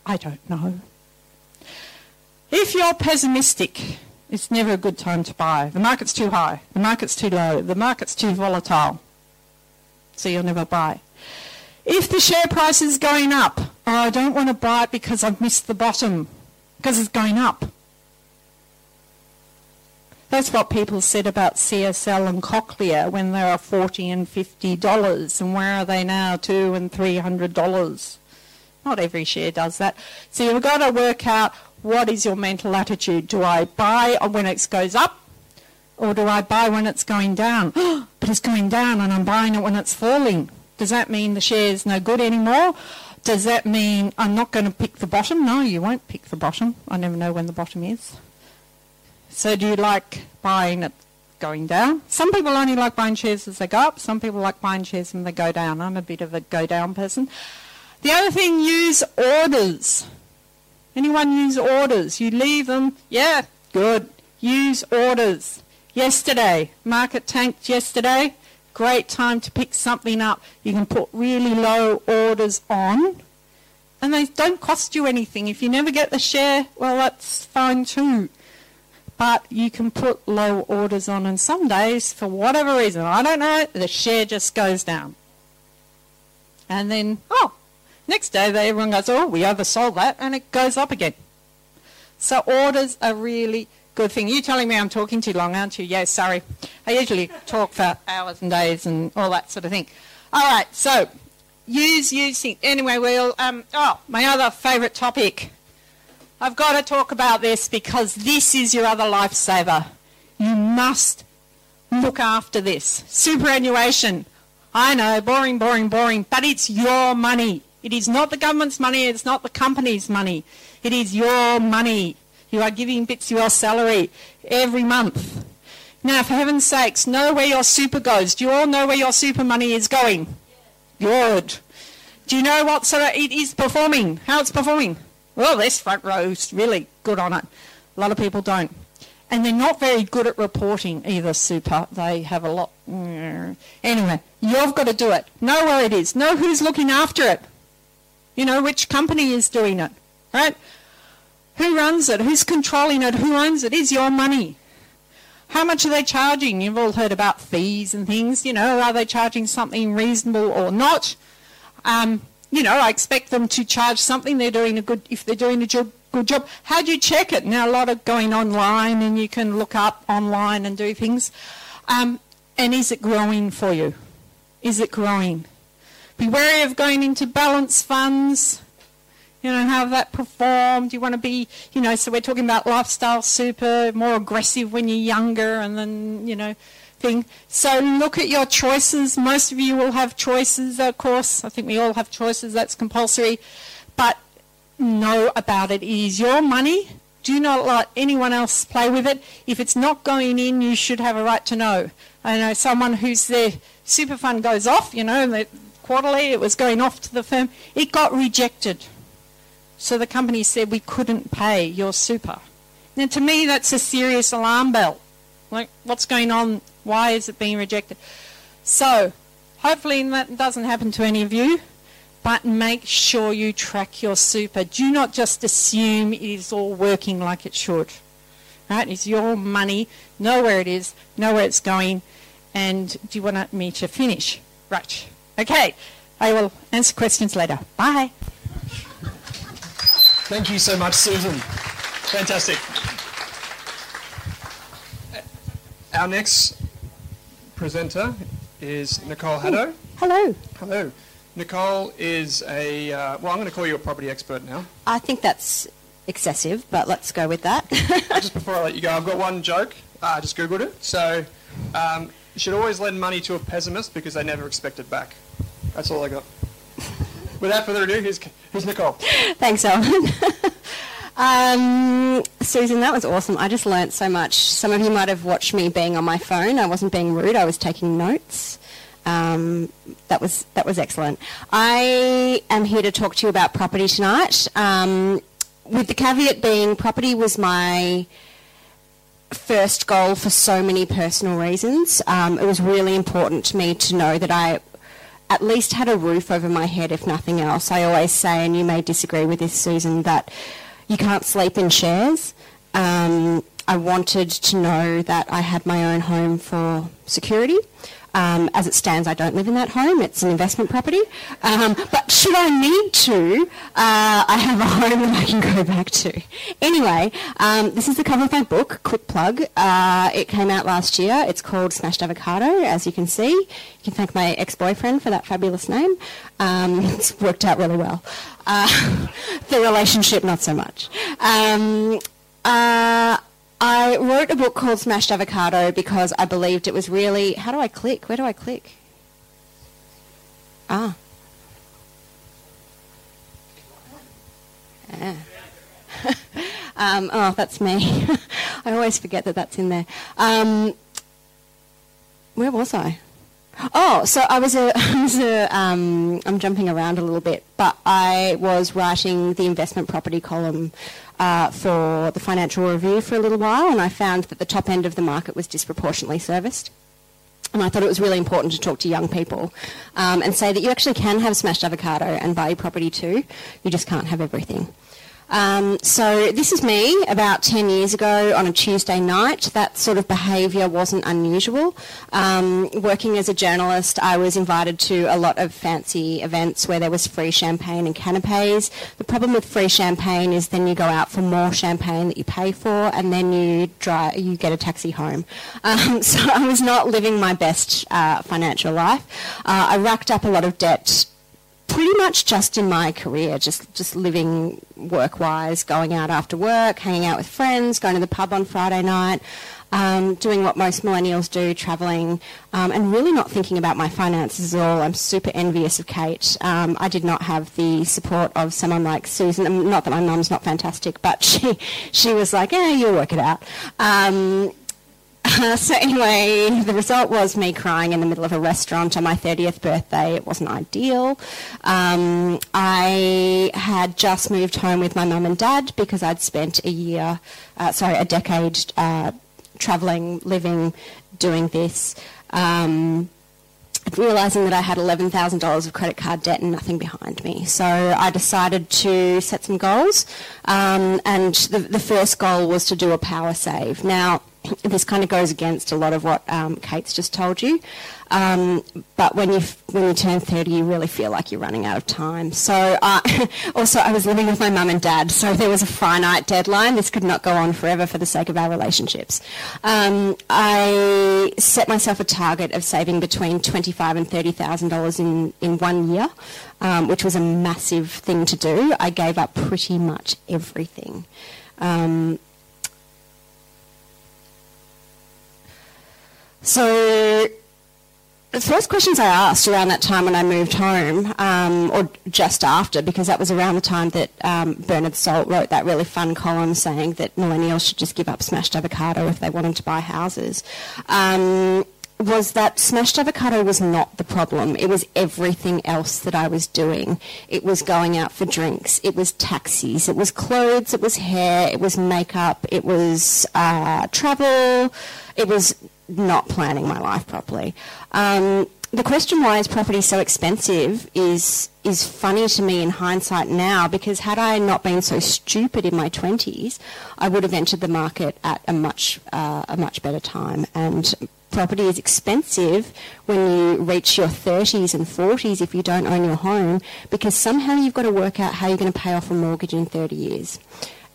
Speaker 5: I don't know. If you're pessimistic, it's never a good time to buy. The market's too high, the market's too low, the market's too volatile. So you'll never buy. If the share price is going up, oh, I don't want to buy it because I've missed the bottom, because it's going up. That's what people said about CSL and Cochlear when they were forty and fifty dollars, and where are they now? Two and three hundred dollars. Not every share does that. So you've got to work out what is your mental attitude. Do I buy when it goes up, or do I buy when it's going down? but it's going down, and I'm buying it when it's falling. Does that mean the share's no good anymore? Does that mean I'm not going to pick the bottom? No, you won't pick the bottom. I never know when the bottom is. So do you like buying it going down? Some people only like buying shares as they go up. Some people like buying shares when they go down. I'm a bit of a go down person. The other thing, use orders. Anyone use orders? You leave them, yeah, good. Use orders. Yesterday, market tanked yesterday. Great time to pick something up. You can put really low orders on and they don't cost you anything. If you never get the share, well, that's fine too but you can put low orders on and some days for whatever reason i don't know the share just goes down and then oh next day they, everyone goes oh we oversold that and it goes up again so orders are really good thing you telling me i'm talking too long aren't you yes sorry i usually talk for hours and days and all that sort of thing all right so use using anyway we'll um oh my other favorite topic I've got to talk about this because this is your other lifesaver. You must look after this. Superannuation. I know, boring, boring, boring, but it's your money. It is not the government's money, it's not the company's money. It is your money. You are giving bits of your salary every month. Now, for heaven's sakes, know where your super goes. Do you all know where your super money is going? Good. Do you know what sort of it is performing? How it's performing? well, this front row's really good on it. A lot of people don't. And they're not very good at reporting either, super. They have a lot. Anyway, you've got to do it. Know where it is. Know who's looking after it. You know, which company is doing it, right? Who runs it? Who's controlling it? Who owns it? Is your money. How much are they charging? You've all heard about fees and things. You know, are they charging something reasonable or not? Um, you know, I expect them to charge something. They're doing a good, if they're doing a job, good job. How do you check it? Now, a lot of going online and you can look up online and do things. Um, and is it growing for you? Is it growing? Be wary of going into balance funds. You know, how that performed. You want to be, you know, so we're talking about lifestyle super, more aggressive when you're younger and then, you know, thing. So look at your choices. Most of you will have choices, of course. I think we all have choices. That's compulsory. But know about it. It is your money. Do not let anyone else play with it. If it's not going in, you should have a right to know. I know someone whose their super fund goes off, you know, quarterly it was going off to the firm. It got rejected. So the company said we couldn't pay your super. Now to me that's a serious alarm bell. Like what's going on why is it being rejected? So, hopefully that doesn't happen to any of you. but make sure you track your super. Do not just assume it is all working like it should. Right? It's your money. Know where it is. Know where it's going. And do you want me to finish? Right. Okay. I will answer questions later. Bye.
Speaker 4: Thank you so much, Susan. Fantastic. Our next presenter is Nicole Haddow.
Speaker 6: Hello.
Speaker 4: Hello. Nicole is a, uh, well, I'm going to call you a property expert now.
Speaker 6: I think that's excessive, but let's go with that.
Speaker 4: just before I let you go, I've got one joke. Uh, I just Googled it. So, um, you should always lend money to a pessimist because they never expect it back. That's all I got. Without further ado, here's, here's Nicole.
Speaker 6: Thanks, Alan. um, Susan, that was awesome. I just learnt so much. Some of you might have watched me being on my phone. I wasn't being rude. I was taking notes. Um, that was that was excellent. I am here to talk to you about property tonight, um, with the caveat being property was my first goal for so many personal reasons. Um, it was really important to me to know that I at least had a roof over my head, if nothing else. I always say, and you may disagree with this, Susan, that you can't sleep in shares. Um, I wanted to know that I had my own home for security. Um, as it stands, I don't live in that home. It's an investment property. Um, but should I need to, uh, I have a home that I can go back to. Anyway, um, this is the cover of my book, quick plug. Uh, it came out last year. It's called Smashed Avocado, as you can see. You can thank my ex-boyfriend for that fabulous name. Um, it's worked out really well. Uh, the relationship, not so much. Um, uh, I wrote a book called Smashed Avocado because I believed it was really. How do I click? Where do I click? Ah. Yeah. um, oh, that's me. I always forget that that's in there. Um, where was I? Oh, so I was a, I was a um, I'm jumping around a little bit, but I was writing the investment property column uh, for the Financial Review for a little while, and I found that the top end of the market was disproportionately serviced. And I thought it was really important to talk to young people um, and say that you actually can have smashed avocado and buy property too. You just can't have everything. Um, so this is me about 10 years ago on a Tuesday night. That sort of behaviour wasn't unusual. Um, working as a journalist, I was invited to a lot of fancy events where there was free champagne and canapes. The problem with free champagne is then you go out for more champagne that you pay for and then you, you get a taxi home. Um, so I was not living my best uh, financial life. Uh, I racked up a lot of debt pretty much just in my career, just just living work wise, going out after work, hanging out with friends, going to the pub on Friday night, um, doing what most millennials do, travelling, um, and really not thinking about my finances at all. I'm super envious of Kate. Um, I did not have the support of someone like Susan. Not that my mum's not fantastic, but she she was like, "Yeah, you'll work it out." Uh, so anyway, the result was me crying in the middle of a restaurant on my 30th birthday. It wasn't ideal. Um, I had just moved home with my mum and dad because I'd spent a year, uh, sorry, a decade uh, travelling, living, doing this. Um, realizing that I had $11,000 of credit card debt and nothing behind me. So I decided to set some goals. Um, and the, the first goal was to do a power save. Now, this kind of goes against a lot of what um, Kate's just told you. Um, but when you when you turn 30, you really feel like you're running out of time. So uh, also, I was living with my mum and dad, so there was a finite deadline. This could not go on forever for the sake of our relationships. Um, I set myself a target of saving between twenty-five and thirty thousand dollars in in one year, um, which was a massive thing to do. I gave up pretty much everything. Um, So the first questions I asked around that time when I moved home, um, or just after, because that was around the time that um, Bernard Salt wrote that really fun column saying that millennials should just give up smashed avocado if they wanted to buy houses, um, was that smashed avocado was not the problem. It was everything else that I was doing. It was going out for drinks. It was taxis. It was clothes. It was hair. It was makeup. It was uh, travel. It was not planning my life properly. Um, the question why is property so expensive is is funny to me in hindsight now because had I not been so stupid in my twenties, I would have entered the market at a much uh, a much better time. And property is expensive when you reach your 30s and 40s if you don't own your home because somehow you've got to work out how you're going to pay off a mortgage in 30 years.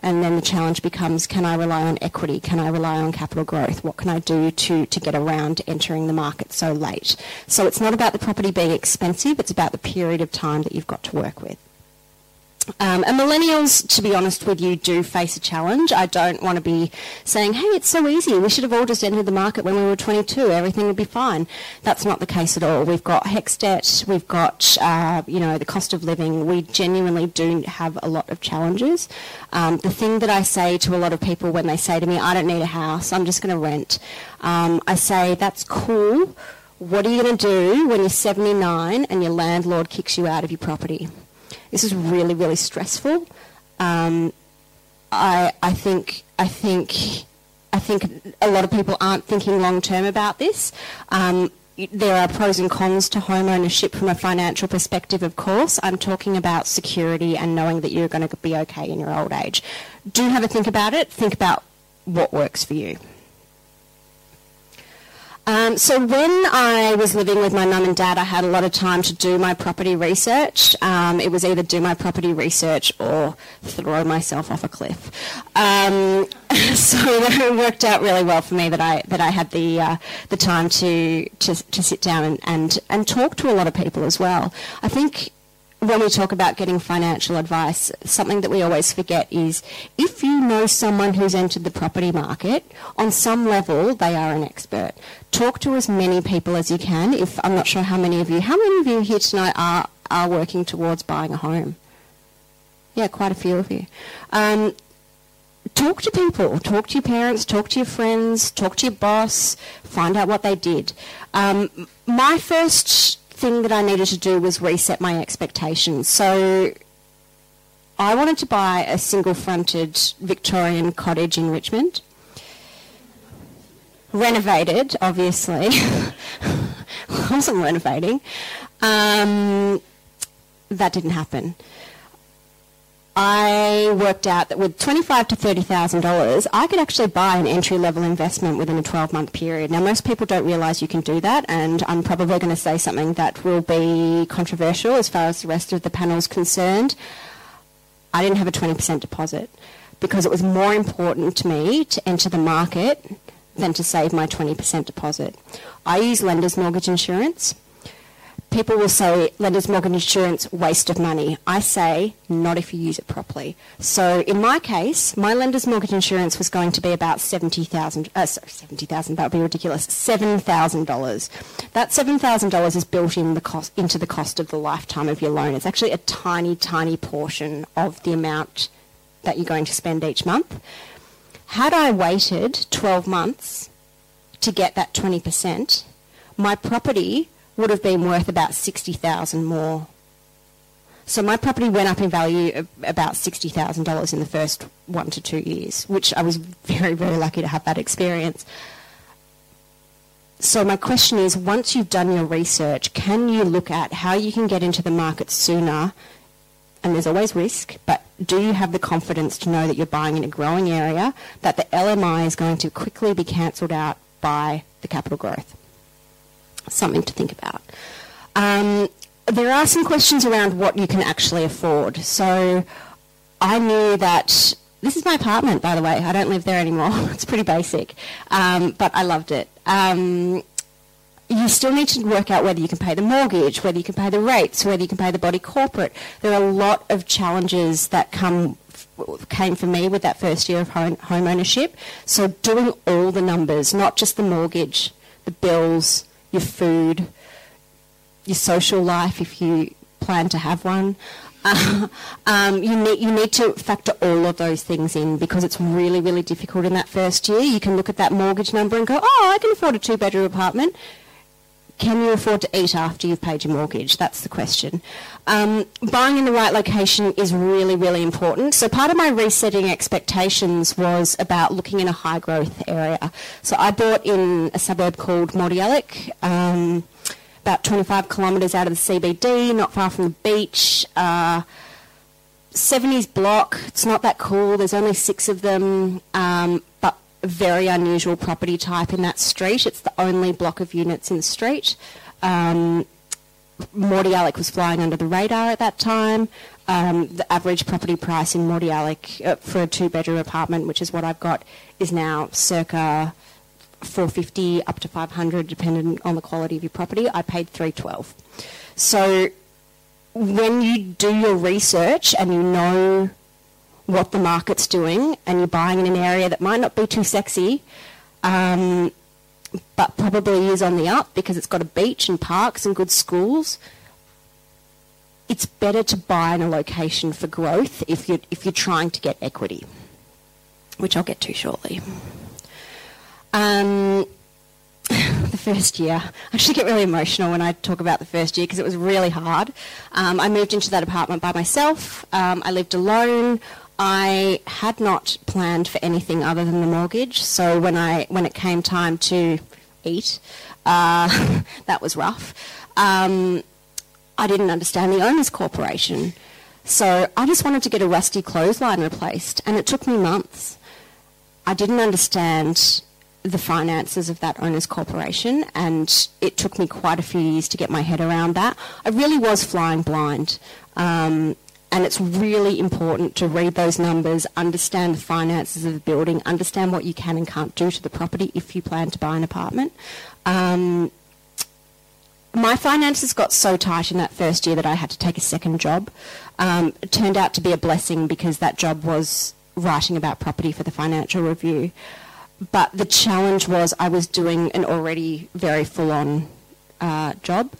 Speaker 6: And then the challenge becomes can I rely on equity? Can I rely on capital growth? What can I do to, to get around entering the market so late? So it's not about the property being expensive, it's about the period of time that you've got to work with. Um, and millennials, to be honest with you, do face a challenge. I don't want to be saying, hey, it's so easy. We should have all just entered the market when we were 22. Everything would be fine. That's not the case at all. We've got HECS debt. We've got, uh, you know, the cost of living. We genuinely do have a lot of challenges. Um, the thing that I say to a lot of people when they say to me, I don't need a house, I'm just going to rent, um, I say, that's cool. What are you going to do when you're 79 and your landlord kicks you out of your property? This is really, really stressful. Um, I, I think, I think, I think a lot of people aren't thinking long term about this. Um, there are pros and cons to home ownership from a financial perspective, of course. I'm talking about security and knowing that you're going to be okay in your old age. Do have a think about it. Think about what works for you. Um, so when I was living with my mum and dad, I had a lot of time to do my property research. Um, it was either do my property research or throw myself off a cliff. Um, so it worked out really well for me that I that I had the uh, the time to, to to sit down and, and and talk to a lot of people as well. I think when we talk about getting financial advice, something that we always forget is if you know someone who's entered the property market, on some level they are an expert. Talk to as many people as you can. If I'm not sure how many of you, how many of you here tonight are are working towards buying a home? Yeah, quite a few of you. Um, talk to people, talk to your parents, talk to your friends, talk to your boss, find out what they did. Um, my first thing that I needed to do was reset my expectations. So I wanted to buy a single fronted Victorian cottage in Richmond. Renovated, obviously. I wasn't renovating. Um, that didn't happen. I worked out that with twenty-five to thirty thousand dollars, I could actually buy an entry-level investment within a twelve-month period. Now, most people don't realise you can do that, and I'm probably going to say something that will be controversial as far as the rest of the panel is concerned. I didn't have a twenty percent deposit because it was more important to me to enter the market than to save my twenty percent deposit. I use lenders mortgage insurance people will say lender's mortgage insurance waste of money. I say not if you use it properly. So in my case, my lender's mortgage insurance was going to be about seventy thousand. Uh, sorry, seventy thousand. That would be ridiculous. Seven thousand dollars. That seven thousand dollars is built in the cost into the cost of the lifetime of your loan. It's actually a tiny, tiny portion of the amount that you're going to spend each month. Had I waited twelve months to get that twenty percent, my property would have been worth about 60,000 more. So my property went up in value about $60,000 in the first one to two years, which I was very, very lucky to have that experience. So my question is, once you've done your research, can you look at how you can get into the market sooner? And there's always risk, but do you have the confidence to know that you're buying in a growing area, that the LMI is going to quickly be cancelled out by the capital growth? Something to think about. Um, there are some questions around what you can actually afford. So I knew that this is my apartment, by the way. I don't live there anymore. it's pretty basic, um, but I loved it. Um, you still need to work out whether you can pay the mortgage, whether you can pay the rates, whether you can pay the body corporate. There are a lot of challenges that come came for me with that first year of home, home ownership. So doing all the numbers, not just the mortgage, the bills, your food, your social life if you plan to have one. Uh, um, you need you need to factor all of those things in because it's really really difficult in that first year. You can look at that mortgage number and go, oh, I can afford a two bedroom apartment. Can you afford to eat after you've paid your mortgage? That's the question. Um, buying in the right location is really, really important. So part of my resetting expectations was about looking in a high growth area. So I bought in a suburb called Mordialloc, um, about 25 kilometres out of the CBD, not far from the beach. Uh, 70s block. It's not that cool. There's only six of them, um, but very unusual property type in that street. It's the only block of units in the street. Um, Mordialloc was flying under the radar at that time. Um, the average property price in Mordialloc uh, for a two-bedroom apartment, which is what I've got, is now circa 450 up to 500, depending on the quality of your property. I paid 312. So when you do your research and you know what the market's doing and you're buying in an area that might not be too sexy, um, but probably is on the up because it's got a beach and parks and good schools, it's better to buy in a location for growth if you're, if you're trying to get equity, which I'll get to shortly. Um, the first year. I actually get really emotional when I talk about the first year because it was really hard. Um, I moved into that apartment by myself. Um, I lived alone. I had not planned for anything other than the mortgage. So when I when it came time to eat, uh, that was rough. Um, I didn't understand the owners' corporation. So I just wanted to get a rusty clothesline replaced, and it took me months. I didn't understand the finances of that owners corporation and it took me quite a few years to get my head around that. I really was flying blind. Um, and it's really important to read those numbers, understand the finances of the building, understand what you can and can't do to the property if you plan to buy an apartment. Um, my finances got so tight in that first year that I had to take a second job. Um, it turned out to be a blessing because that job was writing about property for the Financial Review but the challenge was I was doing an already very full on uh, job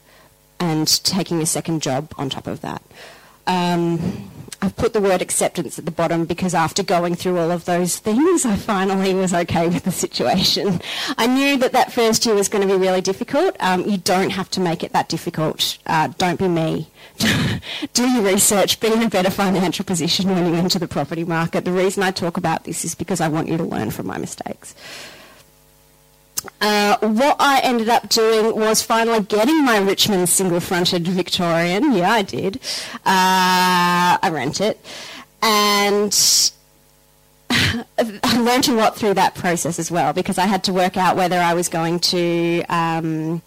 Speaker 6: and taking a second job on top of that. Um, I've put the word acceptance at the bottom because after going through all of those things, I finally was okay with the situation. I knew that that first year was going to be really difficult. Um, you don't have to make it that difficult. Uh, don't be me. Do your research. Be in a better financial position when you enter the property market. The reason I talk about this is because I want you to learn from my mistakes. Uh, what I ended up doing was finally getting my Richmond single-fronted Victorian. Yeah, I did. Uh, I rent it, and I learned a lot through that process as well because I had to work out whether I was going to um,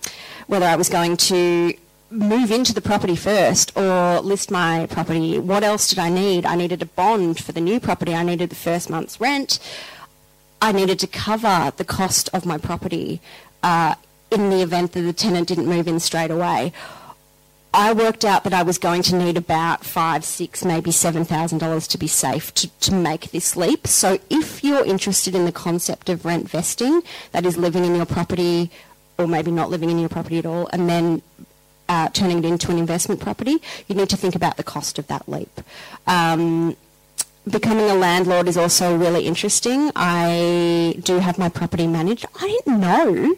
Speaker 6: whether I was going to move into the property first or list my property. What else did I need? I needed a bond for the new property. I needed the first month's rent. I needed to cover the cost of my property uh, in the event that the tenant didn't move in straight away. I worked out that I was going to need about five, six, maybe seven thousand dollars to be safe to, to make this leap. So if you're interested in the concept of rent vesting, that is living in your property or maybe not living in your property at all, and then uh, turning it into an investment property, you need to think about the cost of that leap. Um, becoming a landlord is also really interesting. I do have my property managed. I didn't know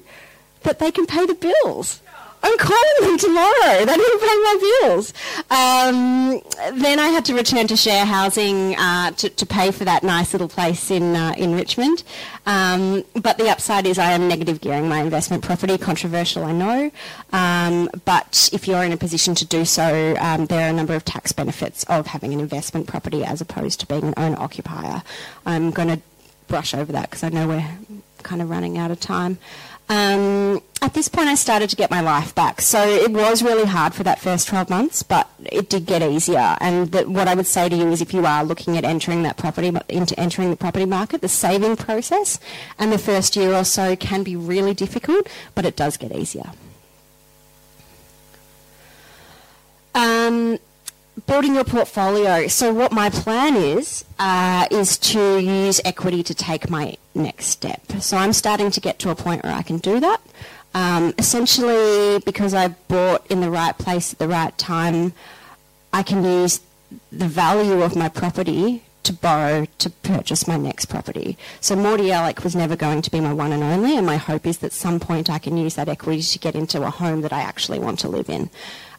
Speaker 6: that they can pay the bills. I'm calling them tomorrow. They didn't pay my bills. Um, then I had to return to share housing uh, to, to, pay for that nice little place in uh, in Richmond. Um, but the upside is I am negative gearing my investment property. Controversial, I know. Um, but if you're in a position to do so, um, there are a number of tax benefits of having an investment property as opposed to being an owner occupier. I'm going to brush over that because I know we're kind of running out of time. Um, at this point, I started to get my life back. So it was really hard for that first 12 months, but it did get easier. And what I would say to you is if you are looking at entering that property, into entering the property market, the saving process and the first year or so can be really difficult, but it does get easier. Um, building your portfolio. So what my plan is uh, is to use equity to take my next step. So I'm starting to get to a point where I can do that. Um, essentially, because I bought in the right place at the right time, I can use the value of my property to borrow to purchase my next property. So Mordialloc was never going to be my one and only, and my hope is that some point I can use that equity to get into a home that I actually want to live in.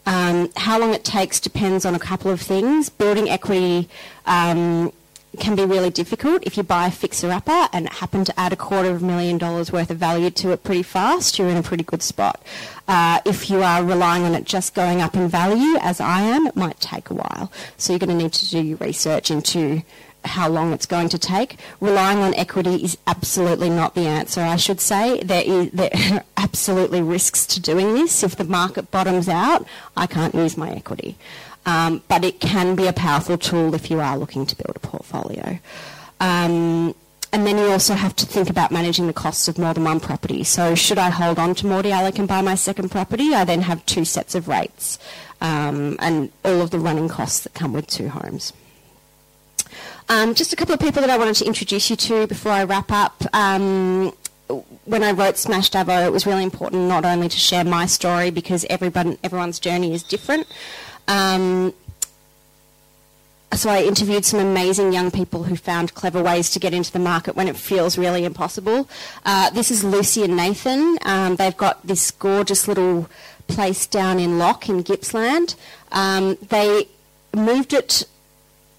Speaker 6: Um, how long it takes depends on a couple of things. Building equity um, can be really difficult. If you buy a fixer-upper and happen to add a quarter of a million dollars worth of value to it pretty fast, you're in a pretty good spot. Uh, if you are relying on it just going up in value, as I am, it might take a while. So you're going to need to do your research into how long it's going to take. Relying on equity is absolutely not the answer, I should say. There, is, there are absolutely risks to doing this. If the market bottoms out, I can't use my equity um, but it can be a powerful tool if you are looking to build a portfolio. Um, and then you also have to think about managing the costs of more than one property. So should I hold on to Mordialloc and buy my second property, I then have two sets of rates um, and all of the running costs that come with two homes. Um, just a couple of people that I wanted to introduce you to before I wrap up. Um, when I wrote Smashed Avo, it was really important not only to share my story because everyone, everyone's journey is different, um, so I interviewed some amazing young people who found clever ways to get into the market when it feels really impossible. Uh, this is Lucy and Nathan. Um, they've got this gorgeous little place down in Loch in Gippsland. Um, they moved it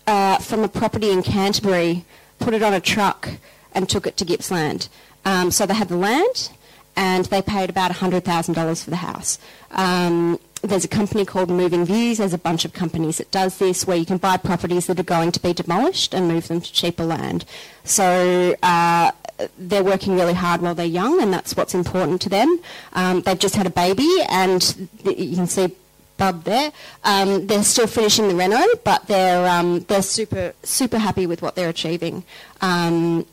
Speaker 6: uh, from a property in Canterbury, put it on a truck, and took it to Gippsland. Um, so they had the land, and they paid about $100,000 for the house. Um, there's a company called Moving Views. There's a bunch of companies that does this, where you can buy properties that are going to be demolished and move them to cheaper land. So uh, they're working really hard while they're young, and that's what's important to them. Um, they've just had a baby, and you can see Bub there. Um, they're still finishing the reno, but they're um, they're super super happy with what they're achieving. Um,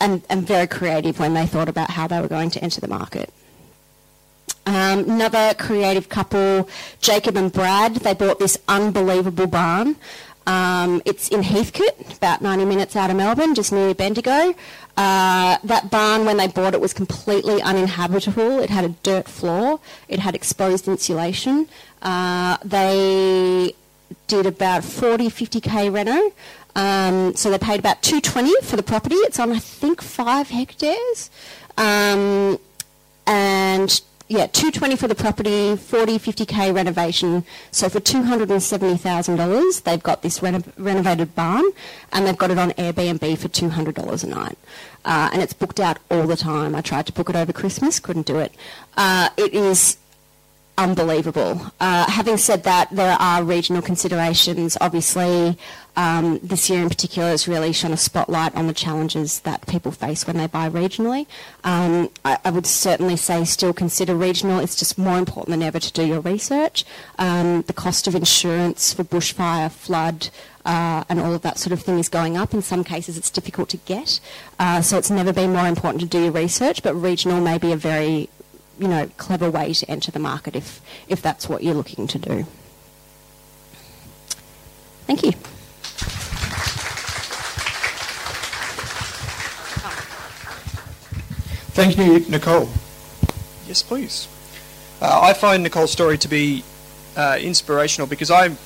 Speaker 6: and, and very creative when they thought about how they were going to enter the market. Um, another creative couple, Jacob and Brad, they bought this unbelievable barn. Um, it's in Heathcote, about 90 minutes out of Melbourne, just near Bendigo. Uh, that barn, when they bought it, was completely uninhabitable. It had a dirt floor. It had exposed insulation. Uh, they did about 40, 50k reno. Um, so they paid about 220 for the property. It's on, I think, five hectares. Um, and yeah, 220 for the property, 40, 50k renovation. So for $270,000, they've got this reno- renovated barn and they've got it on Airbnb for $200 a night. Uh, and it's booked out all the time. I tried to book it over Christmas, couldn't do it. Uh, it is unbelievable. Uh, having said that, there are regional considerations. Obviously, um, this year in particular has really shone a spotlight on the challenges that people face when they buy regionally. Um, I, I, would certainly say still consider regional. It's just more important than ever to do your research. Um, the cost of insurance for bushfire, flood, uh, and all of that sort of thing is going up. In some cases, it's difficult to get. Uh, so it's never been more important to do your research, but regional may be a very you know, clever way to enter the market if, if that's what you're looking to do. Thank you.
Speaker 4: Thank you, Nicole. Yes, please. Uh, I find Nicole's story to be uh, inspirational because I'm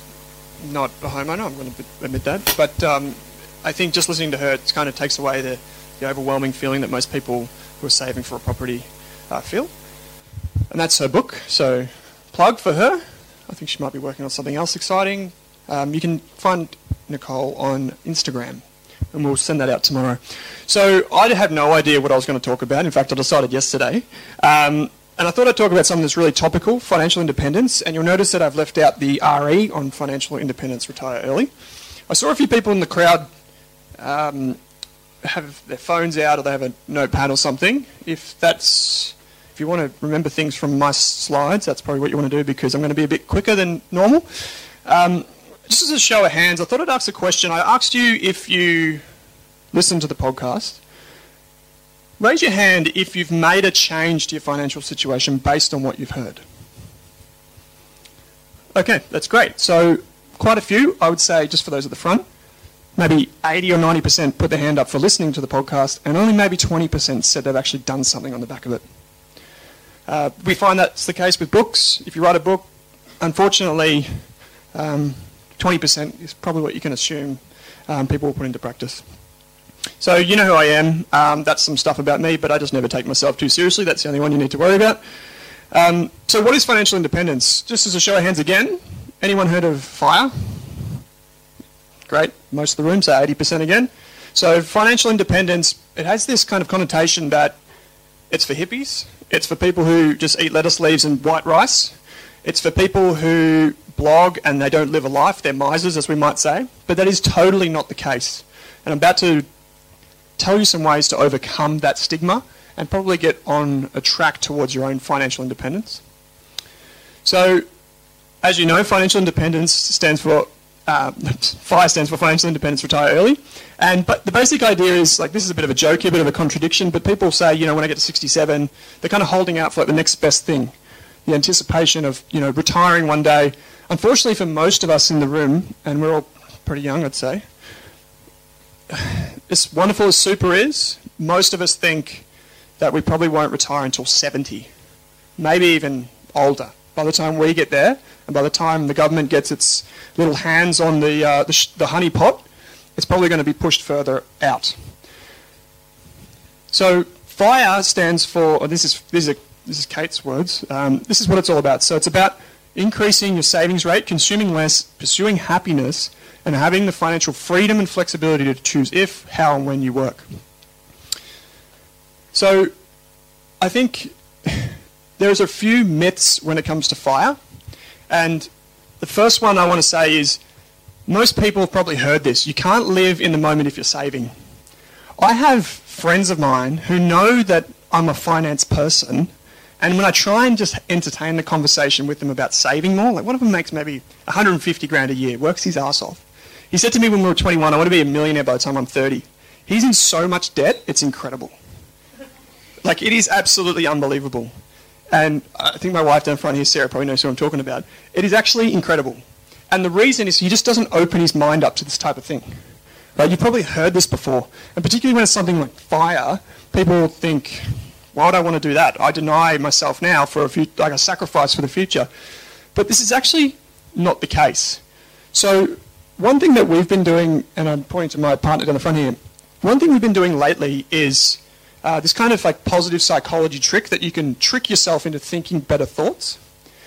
Speaker 4: not a homeowner, I'm going to admit that, but um, I think just listening to her it kind of takes away the, the overwhelming feeling that most people who are saving for a property uh, feel and that's her book. So, plug for her. I think she might be working on something else exciting. Um, you can find Nicole on Instagram, and we'll send that out tomorrow. So, I had no idea what I was going to talk about. In fact, I decided yesterday. Um, and I thought I'd talk about something that's really topical financial independence. And you'll notice that I've left out the RE on financial independence, retire early. I saw a few people in the crowd um, have their phones out or they have a notepad or something. If that's you want to remember things from my slides, that's probably what you want to do because I'm going to be a bit quicker than normal. Um, just as a show of hands, I thought I'd ask a question. I asked you if you listen to the podcast. Raise your hand if you've made a change to your financial situation based on what you've heard. Okay, that's great. So, quite a few, I would say, just for those at the front. Maybe 80 or 90% put their hand up for listening to the podcast, and only maybe 20% said they've actually done something on the back of it. Uh, we find that's the case with books. If you write a book, unfortunately, um, 20% is probably what you can assume um, people will put into practice. So you know who I am. Um, that's some stuff about me, but I just never take myself too seriously. That's the only one you need to worry about. Um, so what is financial independence? Just as a show of hands again, anyone heard of FIRE? Great, most of the room, say 80% again. So financial independence, it has this kind of connotation that it's for hippies, it's for people who just eat lettuce leaves and white rice, it's for people who blog and they don't live a life, they're misers as we might say, but that is totally not the case. And I'm about to tell you some ways to overcome that stigma and probably get on a track towards your own financial independence. So, as you know, financial independence stands for uh, FIRE stands for Financial Independence Retire Early. And but the basic idea is like this is a bit of a joke, a bit of a contradiction. But people say, you know, when I get to 67, they're kind of holding out for like the next best thing, the anticipation of you know retiring one day. Unfortunately, for most of us in the room, and we're all pretty young, I'd say. As wonderful as super is, most of us think that we probably won't retire until 70, maybe even older. By the time we get there, and by the time the government gets its little hands on the, uh, the, sh- the honey pot, it's probably going to be pushed further out. So FIRE stands for, oh, this is, this is, a, this is Kate's words, um, this is what it's all about. So it's about increasing your savings rate, consuming less, pursuing happiness, and having the financial freedom and flexibility to choose if, how, and when you work. So I think there's a few myths when it comes to fire. And the first one I want to say is most people have probably heard this. You can't live in the moment if you're saving. I have friends of mine who know that I'm a finance person, and when I try and just entertain the conversation with them about saving more, like one of them makes maybe 150 grand a year, works his ass off. He said to me when we were 21, I want to be a millionaire by the time I'm 30. He's in so much debt, it's incredible. Like, it is absolutely unbelievable. And I think my wife down front here, Sarah, probably knows who I'm talking about. It is actually incredible. And the reason is he just doesn't open his mind up to this type of thing. Right? You've probably heard this before. And particularly when it's something like fire, people think, why would I want to do that? I deny myself now for a few, like a sacrifice for the future. But this is actually not the case. So one thing that we've been doing, and I'm pointing to my partner down the front here, one thing we've been doing lately is uh, this kind of like positive psychology trick that you can trick yourself into thinking better thoughts.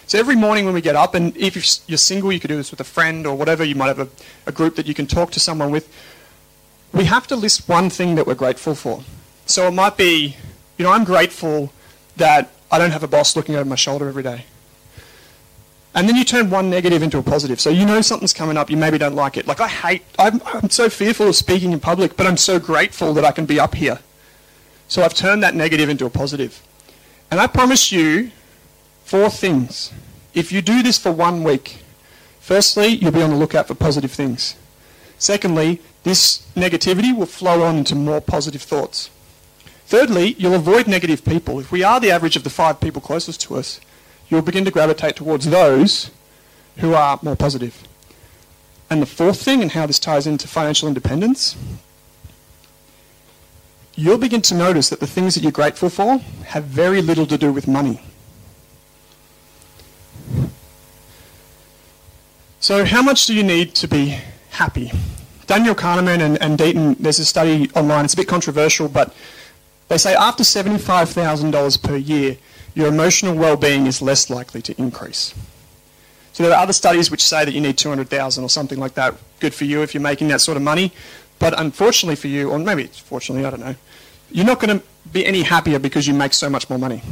Speaker 4: So every morning when we get up, and if you're single, you could do this with a friend or whatever, you might have a, a group that you can talk to someone with. We have to list one thing that we're grateful for. So it might be, you know, I'm grateful that I don't have a boss looking over my shoulder every day. And then you turn one negative into a positive. So you know something's coming up, you maybe don't like it. Like I hate, I'm, I'm so fearful of speaking in public, but I'm so grateful that I can be up here. So I've turned that negative into a positive. And I promise you four things. If you do this for one week, firstly, you'll be on the lookout for positive things. Secondly, this negativity will flow on into more positive thoughts. Thirdly, you'll avoid negative people. If we are the average of the five people closest to us, you'll begin to gravitate towards those who are more positive. And the fourth thing, and how this ties into financial independence, you'll begin to notice that the things that you're grateful for have very little to do with money. So, how much do you need to be happy? Daniel Kahneman and, and Deaton, there's a study online, it's a bit controversial, but they say after $75,000 per year, your emotional well-being is less likely to increase. So there are other studies which say that you need 200,000 or something like that. Good for you if you're making that sort of money. But unfortunately for you, or maybe it's fortunately, I don't know, you're not going to be any happier because you make so much more money.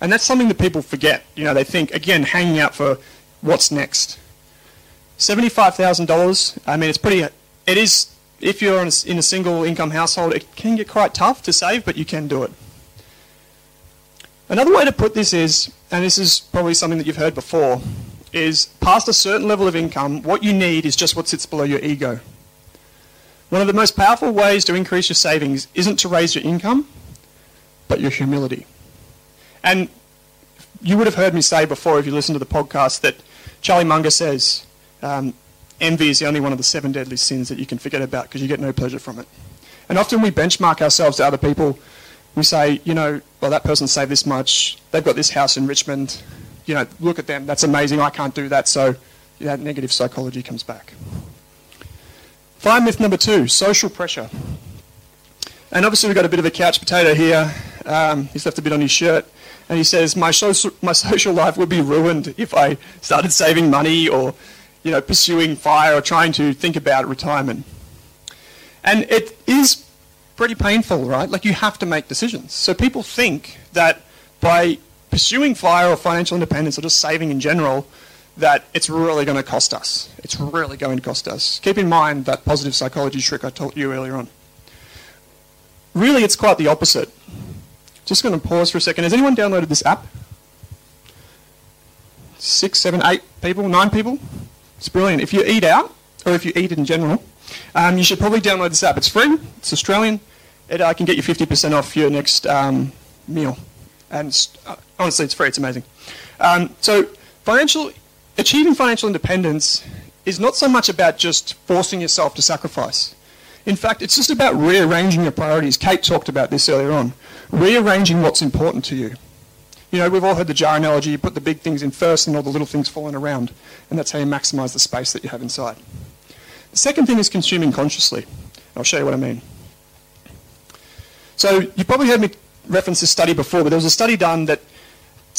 Speaker 4: And that's something that people forget. You know, they think, again, hanging out for what's next. $75,000, I mean, it's pretty, it is, if you're in a, in a single income household, it can get quite tough to save, but you can do it. Another way to put this is, and this is probably something that you've heard before, is past a certain level of income, what you need is just what sits below your ego. One of the most powerful ways to increase your savings isn't to raise your income, but your humility. And you would have heard me say before, if you listen to the podcast, that Charlie Munger says um, envy is the only one of the seven deadly sins that you can forget about because you get no pleasure from it. And often we benchmark ourselves to other people we say, you know, well, that person saved this much. They've got this house in Richmond. You know, look at them. That's amazing. I can't do that. So that negative psychology comes back. Fire myth number two social pressure. And obviously, we've got a bit of a couch potato here. Um, he's left a bit on his shirt. And he says, my social, my social life would be ruined if I started saving money or you know, pursuing fire or trying to think about retirement. And it is pretty painful, right? Like you have to make decisions. So people think that by pursuing fire or financial independence or just saving in general, that it's really going to cost us. It's really going to cost us. Keep in mind that positive psychology trick I told you earlier on. Really, it's quite the opposite. Just going to pause for a second. Has anyone downloaded this app? Six, seven, eight people, nine people? It's brilliant. If you eat out, or if you eat in general, um, you should probably download this app. It's free. It's Australian. It uh, can get you 50% off your next um, meal. And uh, honestly, it's free. It's amazing. Um, so, financial achieving financial independence is not so much about just forcing yourself to sacrifice. In fact, it's just about rearranging your priorities. Kate talked about this earlier on. Rearranging what's important to you. You know, we've all heard the jar analogy. You put the big things in first and all the little things falling around. And that's how you maximize the space that you have inside. The second thing is consuming consciously. I'll show you what I mean. So you probably heard me reference this study before, but there was a study done that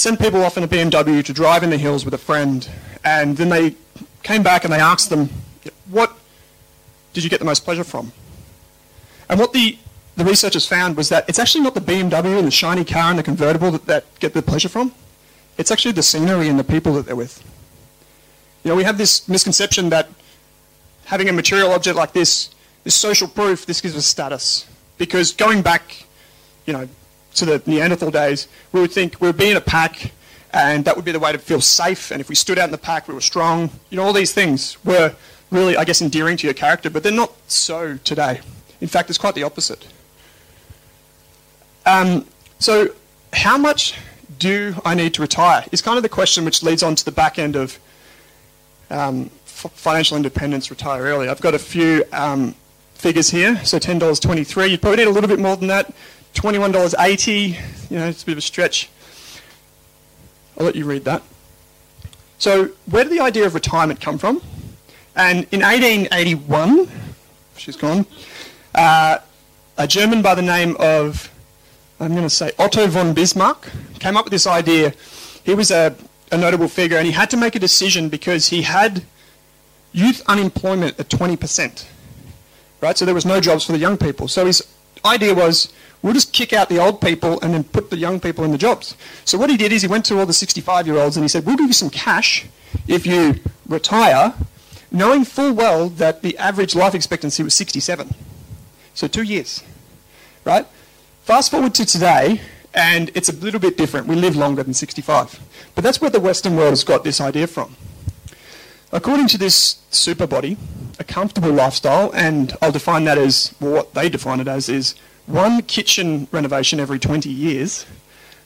Speaker 4: sent people off in a BMW to drive in the hills with a friend. And then they came back and they asked them, what did you get the most pleasure from? And what the the researchers found was that it's actually not the BMW and the shiny car and the convertible that, that get the pleasure from. It's actually the scenery and the people that they're with. You know, we have this misconception that having a material object like this, this social proof, this gives us status. Because going back, you know, to the Neanderthal days, we would think we would be in a pack and that would be the way to feel safe. And if we stood out in the pack, we were strong. You know, all these things were really, I guess, endearing to your character, but they're not so today. In fact, it's quite the opposite. Um, so, how much do I need to retire? Is kind of the question which leads on to the back end of um, financial independence, retire early. I've got a few um, figures here. So $10.23. You'd probably need a little bit more than that. $21.80. You know, it's a bit of a stretch. I'll let you read that. So, where did the idea of retirement come from? And in 1881, she's gone, uh, a German by the name of I'm going to say Otto von Bismarck came up with this idea. He was a, a notable figure and he had to make a decision because he had youth unemployment at 20%. Right? So there was no jobs for the young people. So his idea was we'll just kick out the old people and then put the young people in the jobs. So what he did is he went to all the 65 year olds and he said, We'll give you some cash if you retire, knowing full well that the average life expectancy was 67. So two years. Right? Fast forward to today, and it's a little bit different. We live longer than 65. But that's where the Western world has got this idea from. According to this super body, a comfortable lifestyle, and I'll define that as, well, what they define it as is one kitchen renovation every 20 years.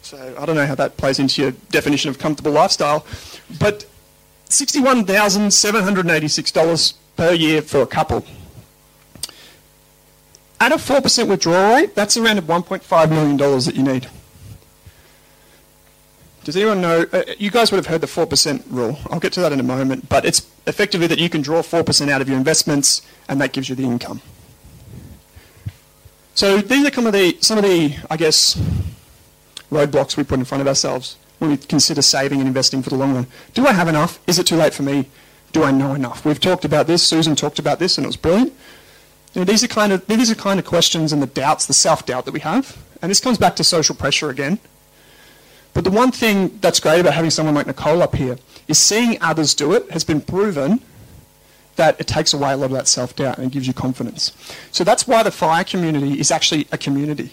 Speaker 4: So I don't know how that plays into your definition of comfortable lifestyle, but $61,786 per year for a couple. At a 4% withdrawal rate, that's around $1.5 million that you need. Does anyone know? Uh, you guys would have heard the 4% rule. I'll get to that in a moment. But it's effectively that you can draw 4% out of your investments and that gives you the income. So these are some of the, some of the I guess, roadblocks we put in front of ourselves when we consider saving and investing for the long run. Do I have enough? Is it too late for me? Do I know enough? We've talked about this. Susan talked about this and it was brilliant. You know, these are kind of these are kind of questions and the doubts, the self-doubt that we have, and this comes back to social pressure again. But the one thing that's great about having someone like Nicole up here is seeing others do it has been proven that it takes away a lot of that self-doubt and it gives you confidence. So that's why the FIRE community is actually a community.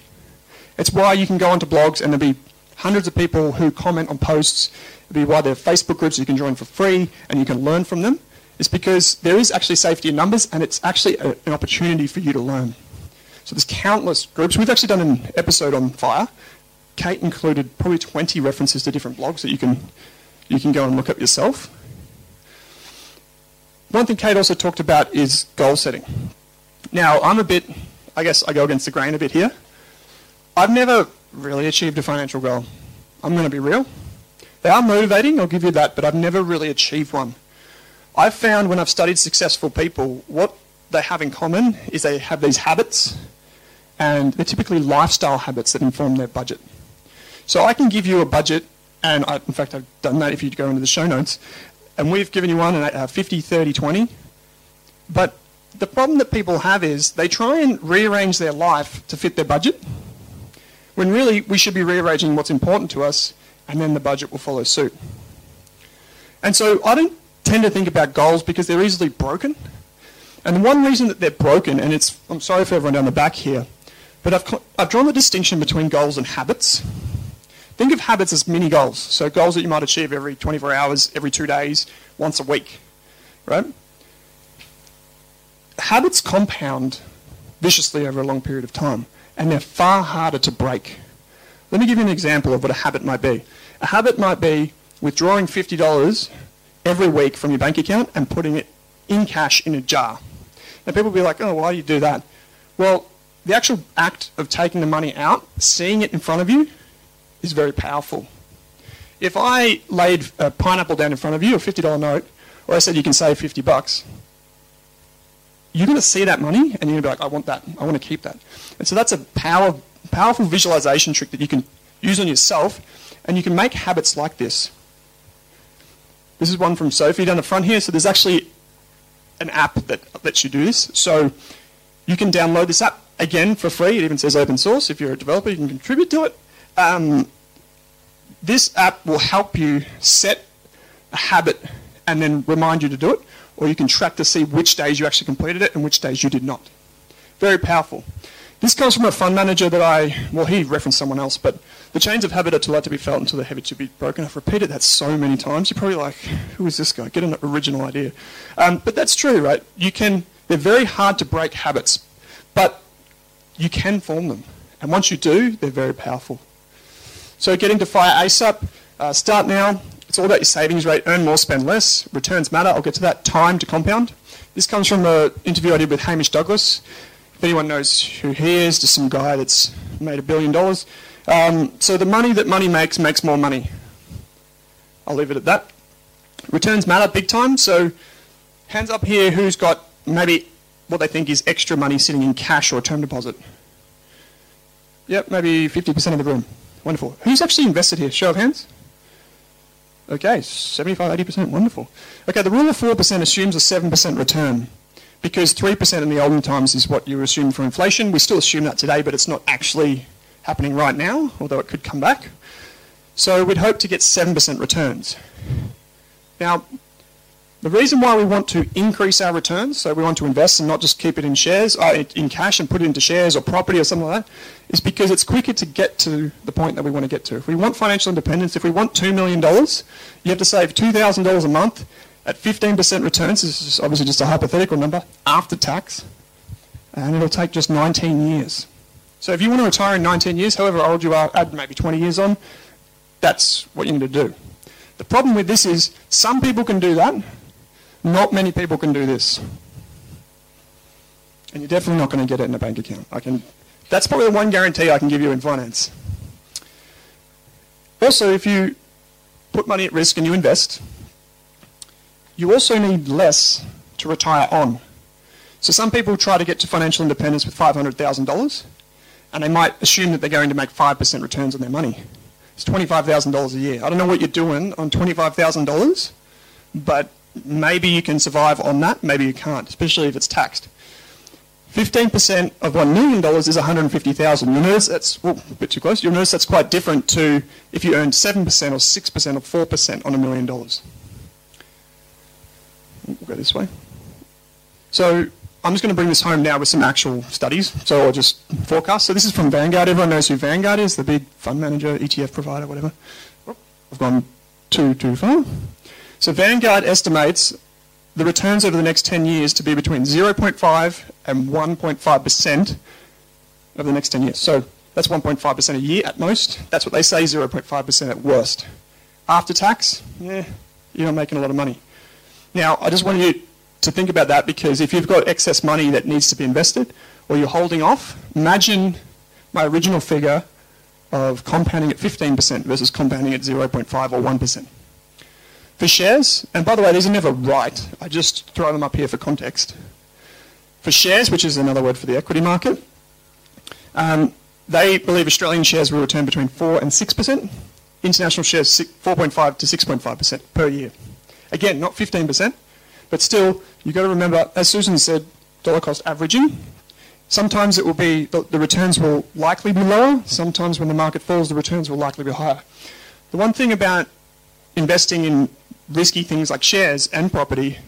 Speaker 4: It's why you can go onto blogs and there'll be hundreds of people who comment on posts. It'll be why there are Facebook groups you can join for free and you can learn from them It's because there is actually safety in numbers and it's actually a, an opportunity for you to learn. So there's countless groups. We've actually done an episode on fire. Kate included probably 20 references to different blogs that you can, you can go and look up yourself. One thing Kate also talked about is goal setting. Now, I'm a bit, I guess I go against the grain a bit here. I've never really achieved a financial goal. I'm going to be real. They are motivating, I'll give you that, but I've never really achieved one. I've found when I've studied successful people, what they have in common is they have these habits, and they're typically lifestyle habits that inform their budget. So I can give you a budget, and I, in fact, I've done that if you go into the show notes, and we've given you one, a uh, 50, 30, 20. But the problem that people have is they try and rearrange their life to fit their budget, when really we should be rearranging what's important to us, and then the budget will follow suit. And so I don't tend to think about goals because they're easily broken. And the one reason that they're broken, and it's, I'm sorry for everyone down the back here, but I've, I've drawn the distinction between goals and habits. Think of habits as mini goals. So goals that you might achieve every 24 hours, every two days, once a week, right? Habits compound viciously over a long period of time, and they're far harder to break. Let me give you an example of what a habit might be. A habit might be withdrawing $50 every week from your bank account and putting it in cash in a jar. Now people will be like, oh, why do you do that? Well, the actual act of taking the money out, seeing it in front of you, is very powerful. If I laid a pineapple down in front of you, a $50 note, or I said you can save 50 bucks, you're going to see that money and you're going to be like, I want that. I want to keep that. And so that's a power, powerful visualization trick that you can use on yourself and you can make habits like this. This is one from Sophie down the front here. So there's actually an app that lets you do this. So you can download this app again for free. It even says open source. If you're a developer, you can contribute to it. Um, this app will help you set a habit and then remind you to do it, or you can track to see which days you actually completed it and which days you did not. Very powerful. This comes from a fund manager that I, well, he referenced someone else, but the chains of habit are too light to be felt until they're heavy to be broken. I've repeated that so many times. You're probably like, who is this guy? Get an original idea. Um, but that's true, right? You can, they're very hard to break habits, but you can form them. And once you do, they're very powerful. So getting to fire ASAP, uh, start now. It's all about your savings rate, earn more, spend less. Returns matter. I'll get to that. Time to compound. This comes from an interview I did with Hamish Douglass. If anyone knows who he is, just some guy that's made a billion dollars. Um, so the money that money makes makes more money. I'll leave it at that. Returns matter big time. So hands up here who's got maybe what they think is extra money sitting in cash or term deposit. Yep, maybe 50% of the room. Wonderful. Who's actually invested here? Show of hands. Okay, 75, 80%. Wonderful. Okay, the rule of 4% assumes a 7% return because 3% in the olden times is what you assume for inflation. We still assume that today, but it's not actually happening right now, although it could come back. So we'd hope to get 7% returns. Now, the reason why we want to increase our returns, so we want to invest and not just keep it in shares, uh, in cash and put it into shares or property or something like that, is because it's quicker to get to the point that we want to get to. If we want financial independence, if we want $2 million, you have to save $2,000 a month at 15% returns, this is obviously just a hypothetical number, after tax, and it'll take just 19 years. So if you want to retire in 19 years, however old you are, add maybe 20 years on, that's what you need to do. The problem with this is some people can do that, not many people can do this. And you're definitely not going to get it in a bank account. I can, that's probably the one guarantee I can give you in finance. Also, if you put money at risk and you invest, you also need less to retire on. So some people try to get to financial independence with $500,000 and they might assume that they're going to make 5% returns on their money. It's $25,000 a year. I don't know what you're doing on $25,000, but maybe you can survive on that, maybe you can't, especially if it's taxed. 15% of $1 million is 150000 You'll notice that's oh, a bit too close. You'll notice that's quite different to if you earned 7% or 6% or 4% on a million dollars. We'll go this way. So I'm just going to bring this home now with some actual studies. So I'll just forecast. So this is from Vanguard. Everyone knows who Vanguard is, the big fund manager, ETF provider, whatever. Oh, I've gone too, too far. So Vanguard estimates the returns over the next 10 years to be between 0.5 and 1.5% over the next 10 years. So that's 1.5% a year at most. That's what they say, 0.5% at worst. After tax, yeah, you're not making a lot of money. Now, I just want you to think about that because if you've got excess money that needs to be invested or you're holding off, imagine my original figure of compounding at 15% versus compounding at 0.5 or 1%. For shares, and by the way, these are never right, I just throw them up here for context. For shares, which is another word for the equity market, um, they believe Australian shares will return between 4 and 6%. International shares 4.5 to 6.5% per year. Again, not 15%, but still, you've got to remember, as Susan said, dollar cost averaging. Sometimes it will be, the, the returns will likely be lower. Sometimes when the market falls, the returns will likely be higher. The one thing about investing in risky things like shares and property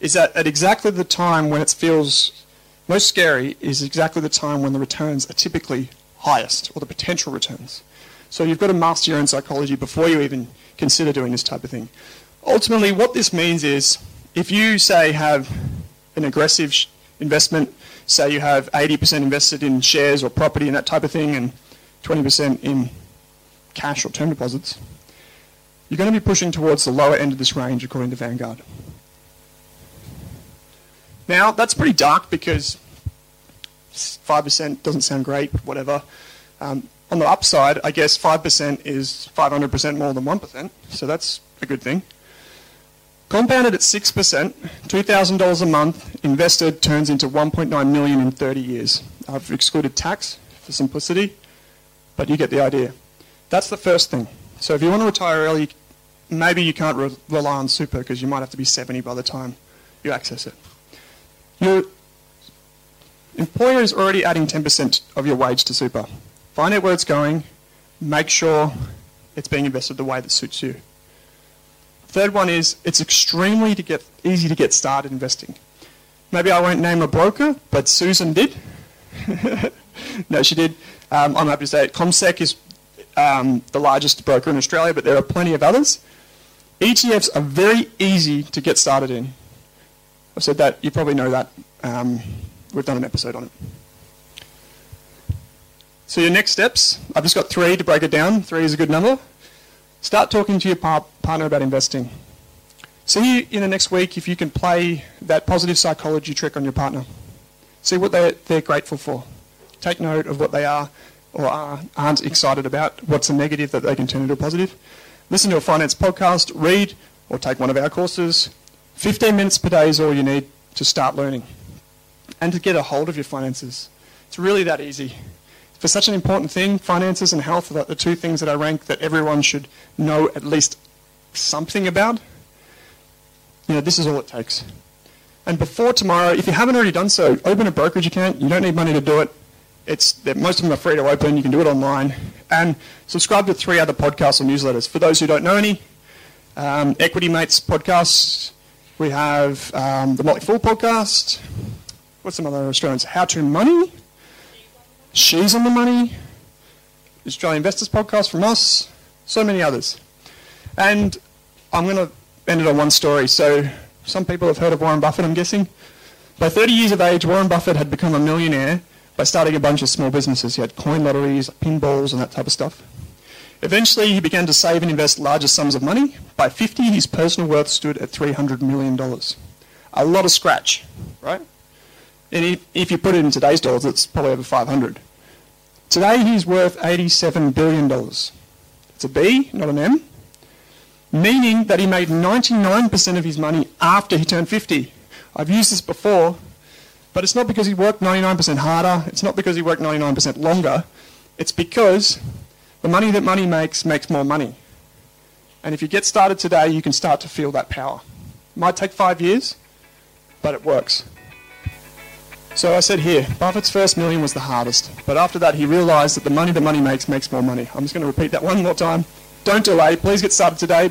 Speaker 4: is that at exactly the time when it feels most scary is exactly the time when the returns are typically highest, or the potential returns. So you've got to master your own psychology before you even consider doing this type of thing. Ultimately, what this means is if you, say, have an aggressive investment, say you have 80% invested in shares or property and that type of thing, and 20% in cash or term deposits, you're going to be pushing towards the lower end of this range according to Vanguard. Now, that's pretty dark because 5% doesn't sound great, whatever. Um, on the upside, I guess 5% is 500% more than 1%, so that's a good thing. Compounded at 6%, $2,000 a month invested turns into 1.9 million in 30 years. I've excluded tax for simplicity, but you get the idea. That's the first thing. So if you want to retire early, maybe you can't re- rely on super because you might have to be 70 by the time you access it. Your employer is already adding 10% of your wage to super. Find out where it's going, make sure it's being invested the way that suits you. Third one is it's extremely to get, easy to get started investing. Maybe I won't name a broker, but Susan did. no, she did. Um, I'm happy to say it. CommSec is um, the largest broker in Australia, but there are plenty of others. ETFs are very easy to get started in. I've said that, you probably know that. Um, we've done an episode on it. So your next steps, I've just got three to break it down. Three is a good number. Start talking to your par- partner about investing. See you in the next week if you can play that positive psychology trick on your partner. See what they're, they're grateful for. Take note of what they are or are, aren't excited about. What's a negative that they can turn into a positive. Listen to a finance podcast, read, or take one of our courses. 15 minutes per day is all you need to start learning and to get a hold of your finances. It's really that easy. For such an important thing, finances and health are the two things that I rank that everyone should know at least something about. You know, this is all it takes. And before tomorrow, if you haven't already done so, open a brokerage account. You don't need money to do it. It's most of them are free to open. You can do it online. And subscribe to three other podcasts or newsletters. For those who don't know any, um, Equity Mates podcasts. We have um, the Motley Fool podcast. What's some other Australians? How to Money. She's on the Money. Australian Investors podcast from us. So many others. And I'm going to end it on one story. So some people have heard of Warren Buffett, I'm guessing. By 30 years of age, Warren Buffett had become a millionaire by starting a bunch of small businesses. He had coin lotteries, pinballs, and that type of stuff. Eventually, he began to save and invest larger sums of money. By 50, his personal worth stood at $300 million. A lot of scratch, right? And if, if you put it in today's dollars, it's probably over 500. Today, he's worth $87 billion. It's a B, not an M. Meaning that he made 99% of his money after he turned 50. I've used this before but it's not because he worked 99% harder. It's not because he worked 99% longer. It's because the money that money makes makes more money. And if you get started today, you can start to feel that power. It might take five years, but it works. So I said here, Buffett's first million was the hardest. But after that, he realized that the money that money makes makes more money. I'm just going to repeat that one more time. Don't delay. Please get started today.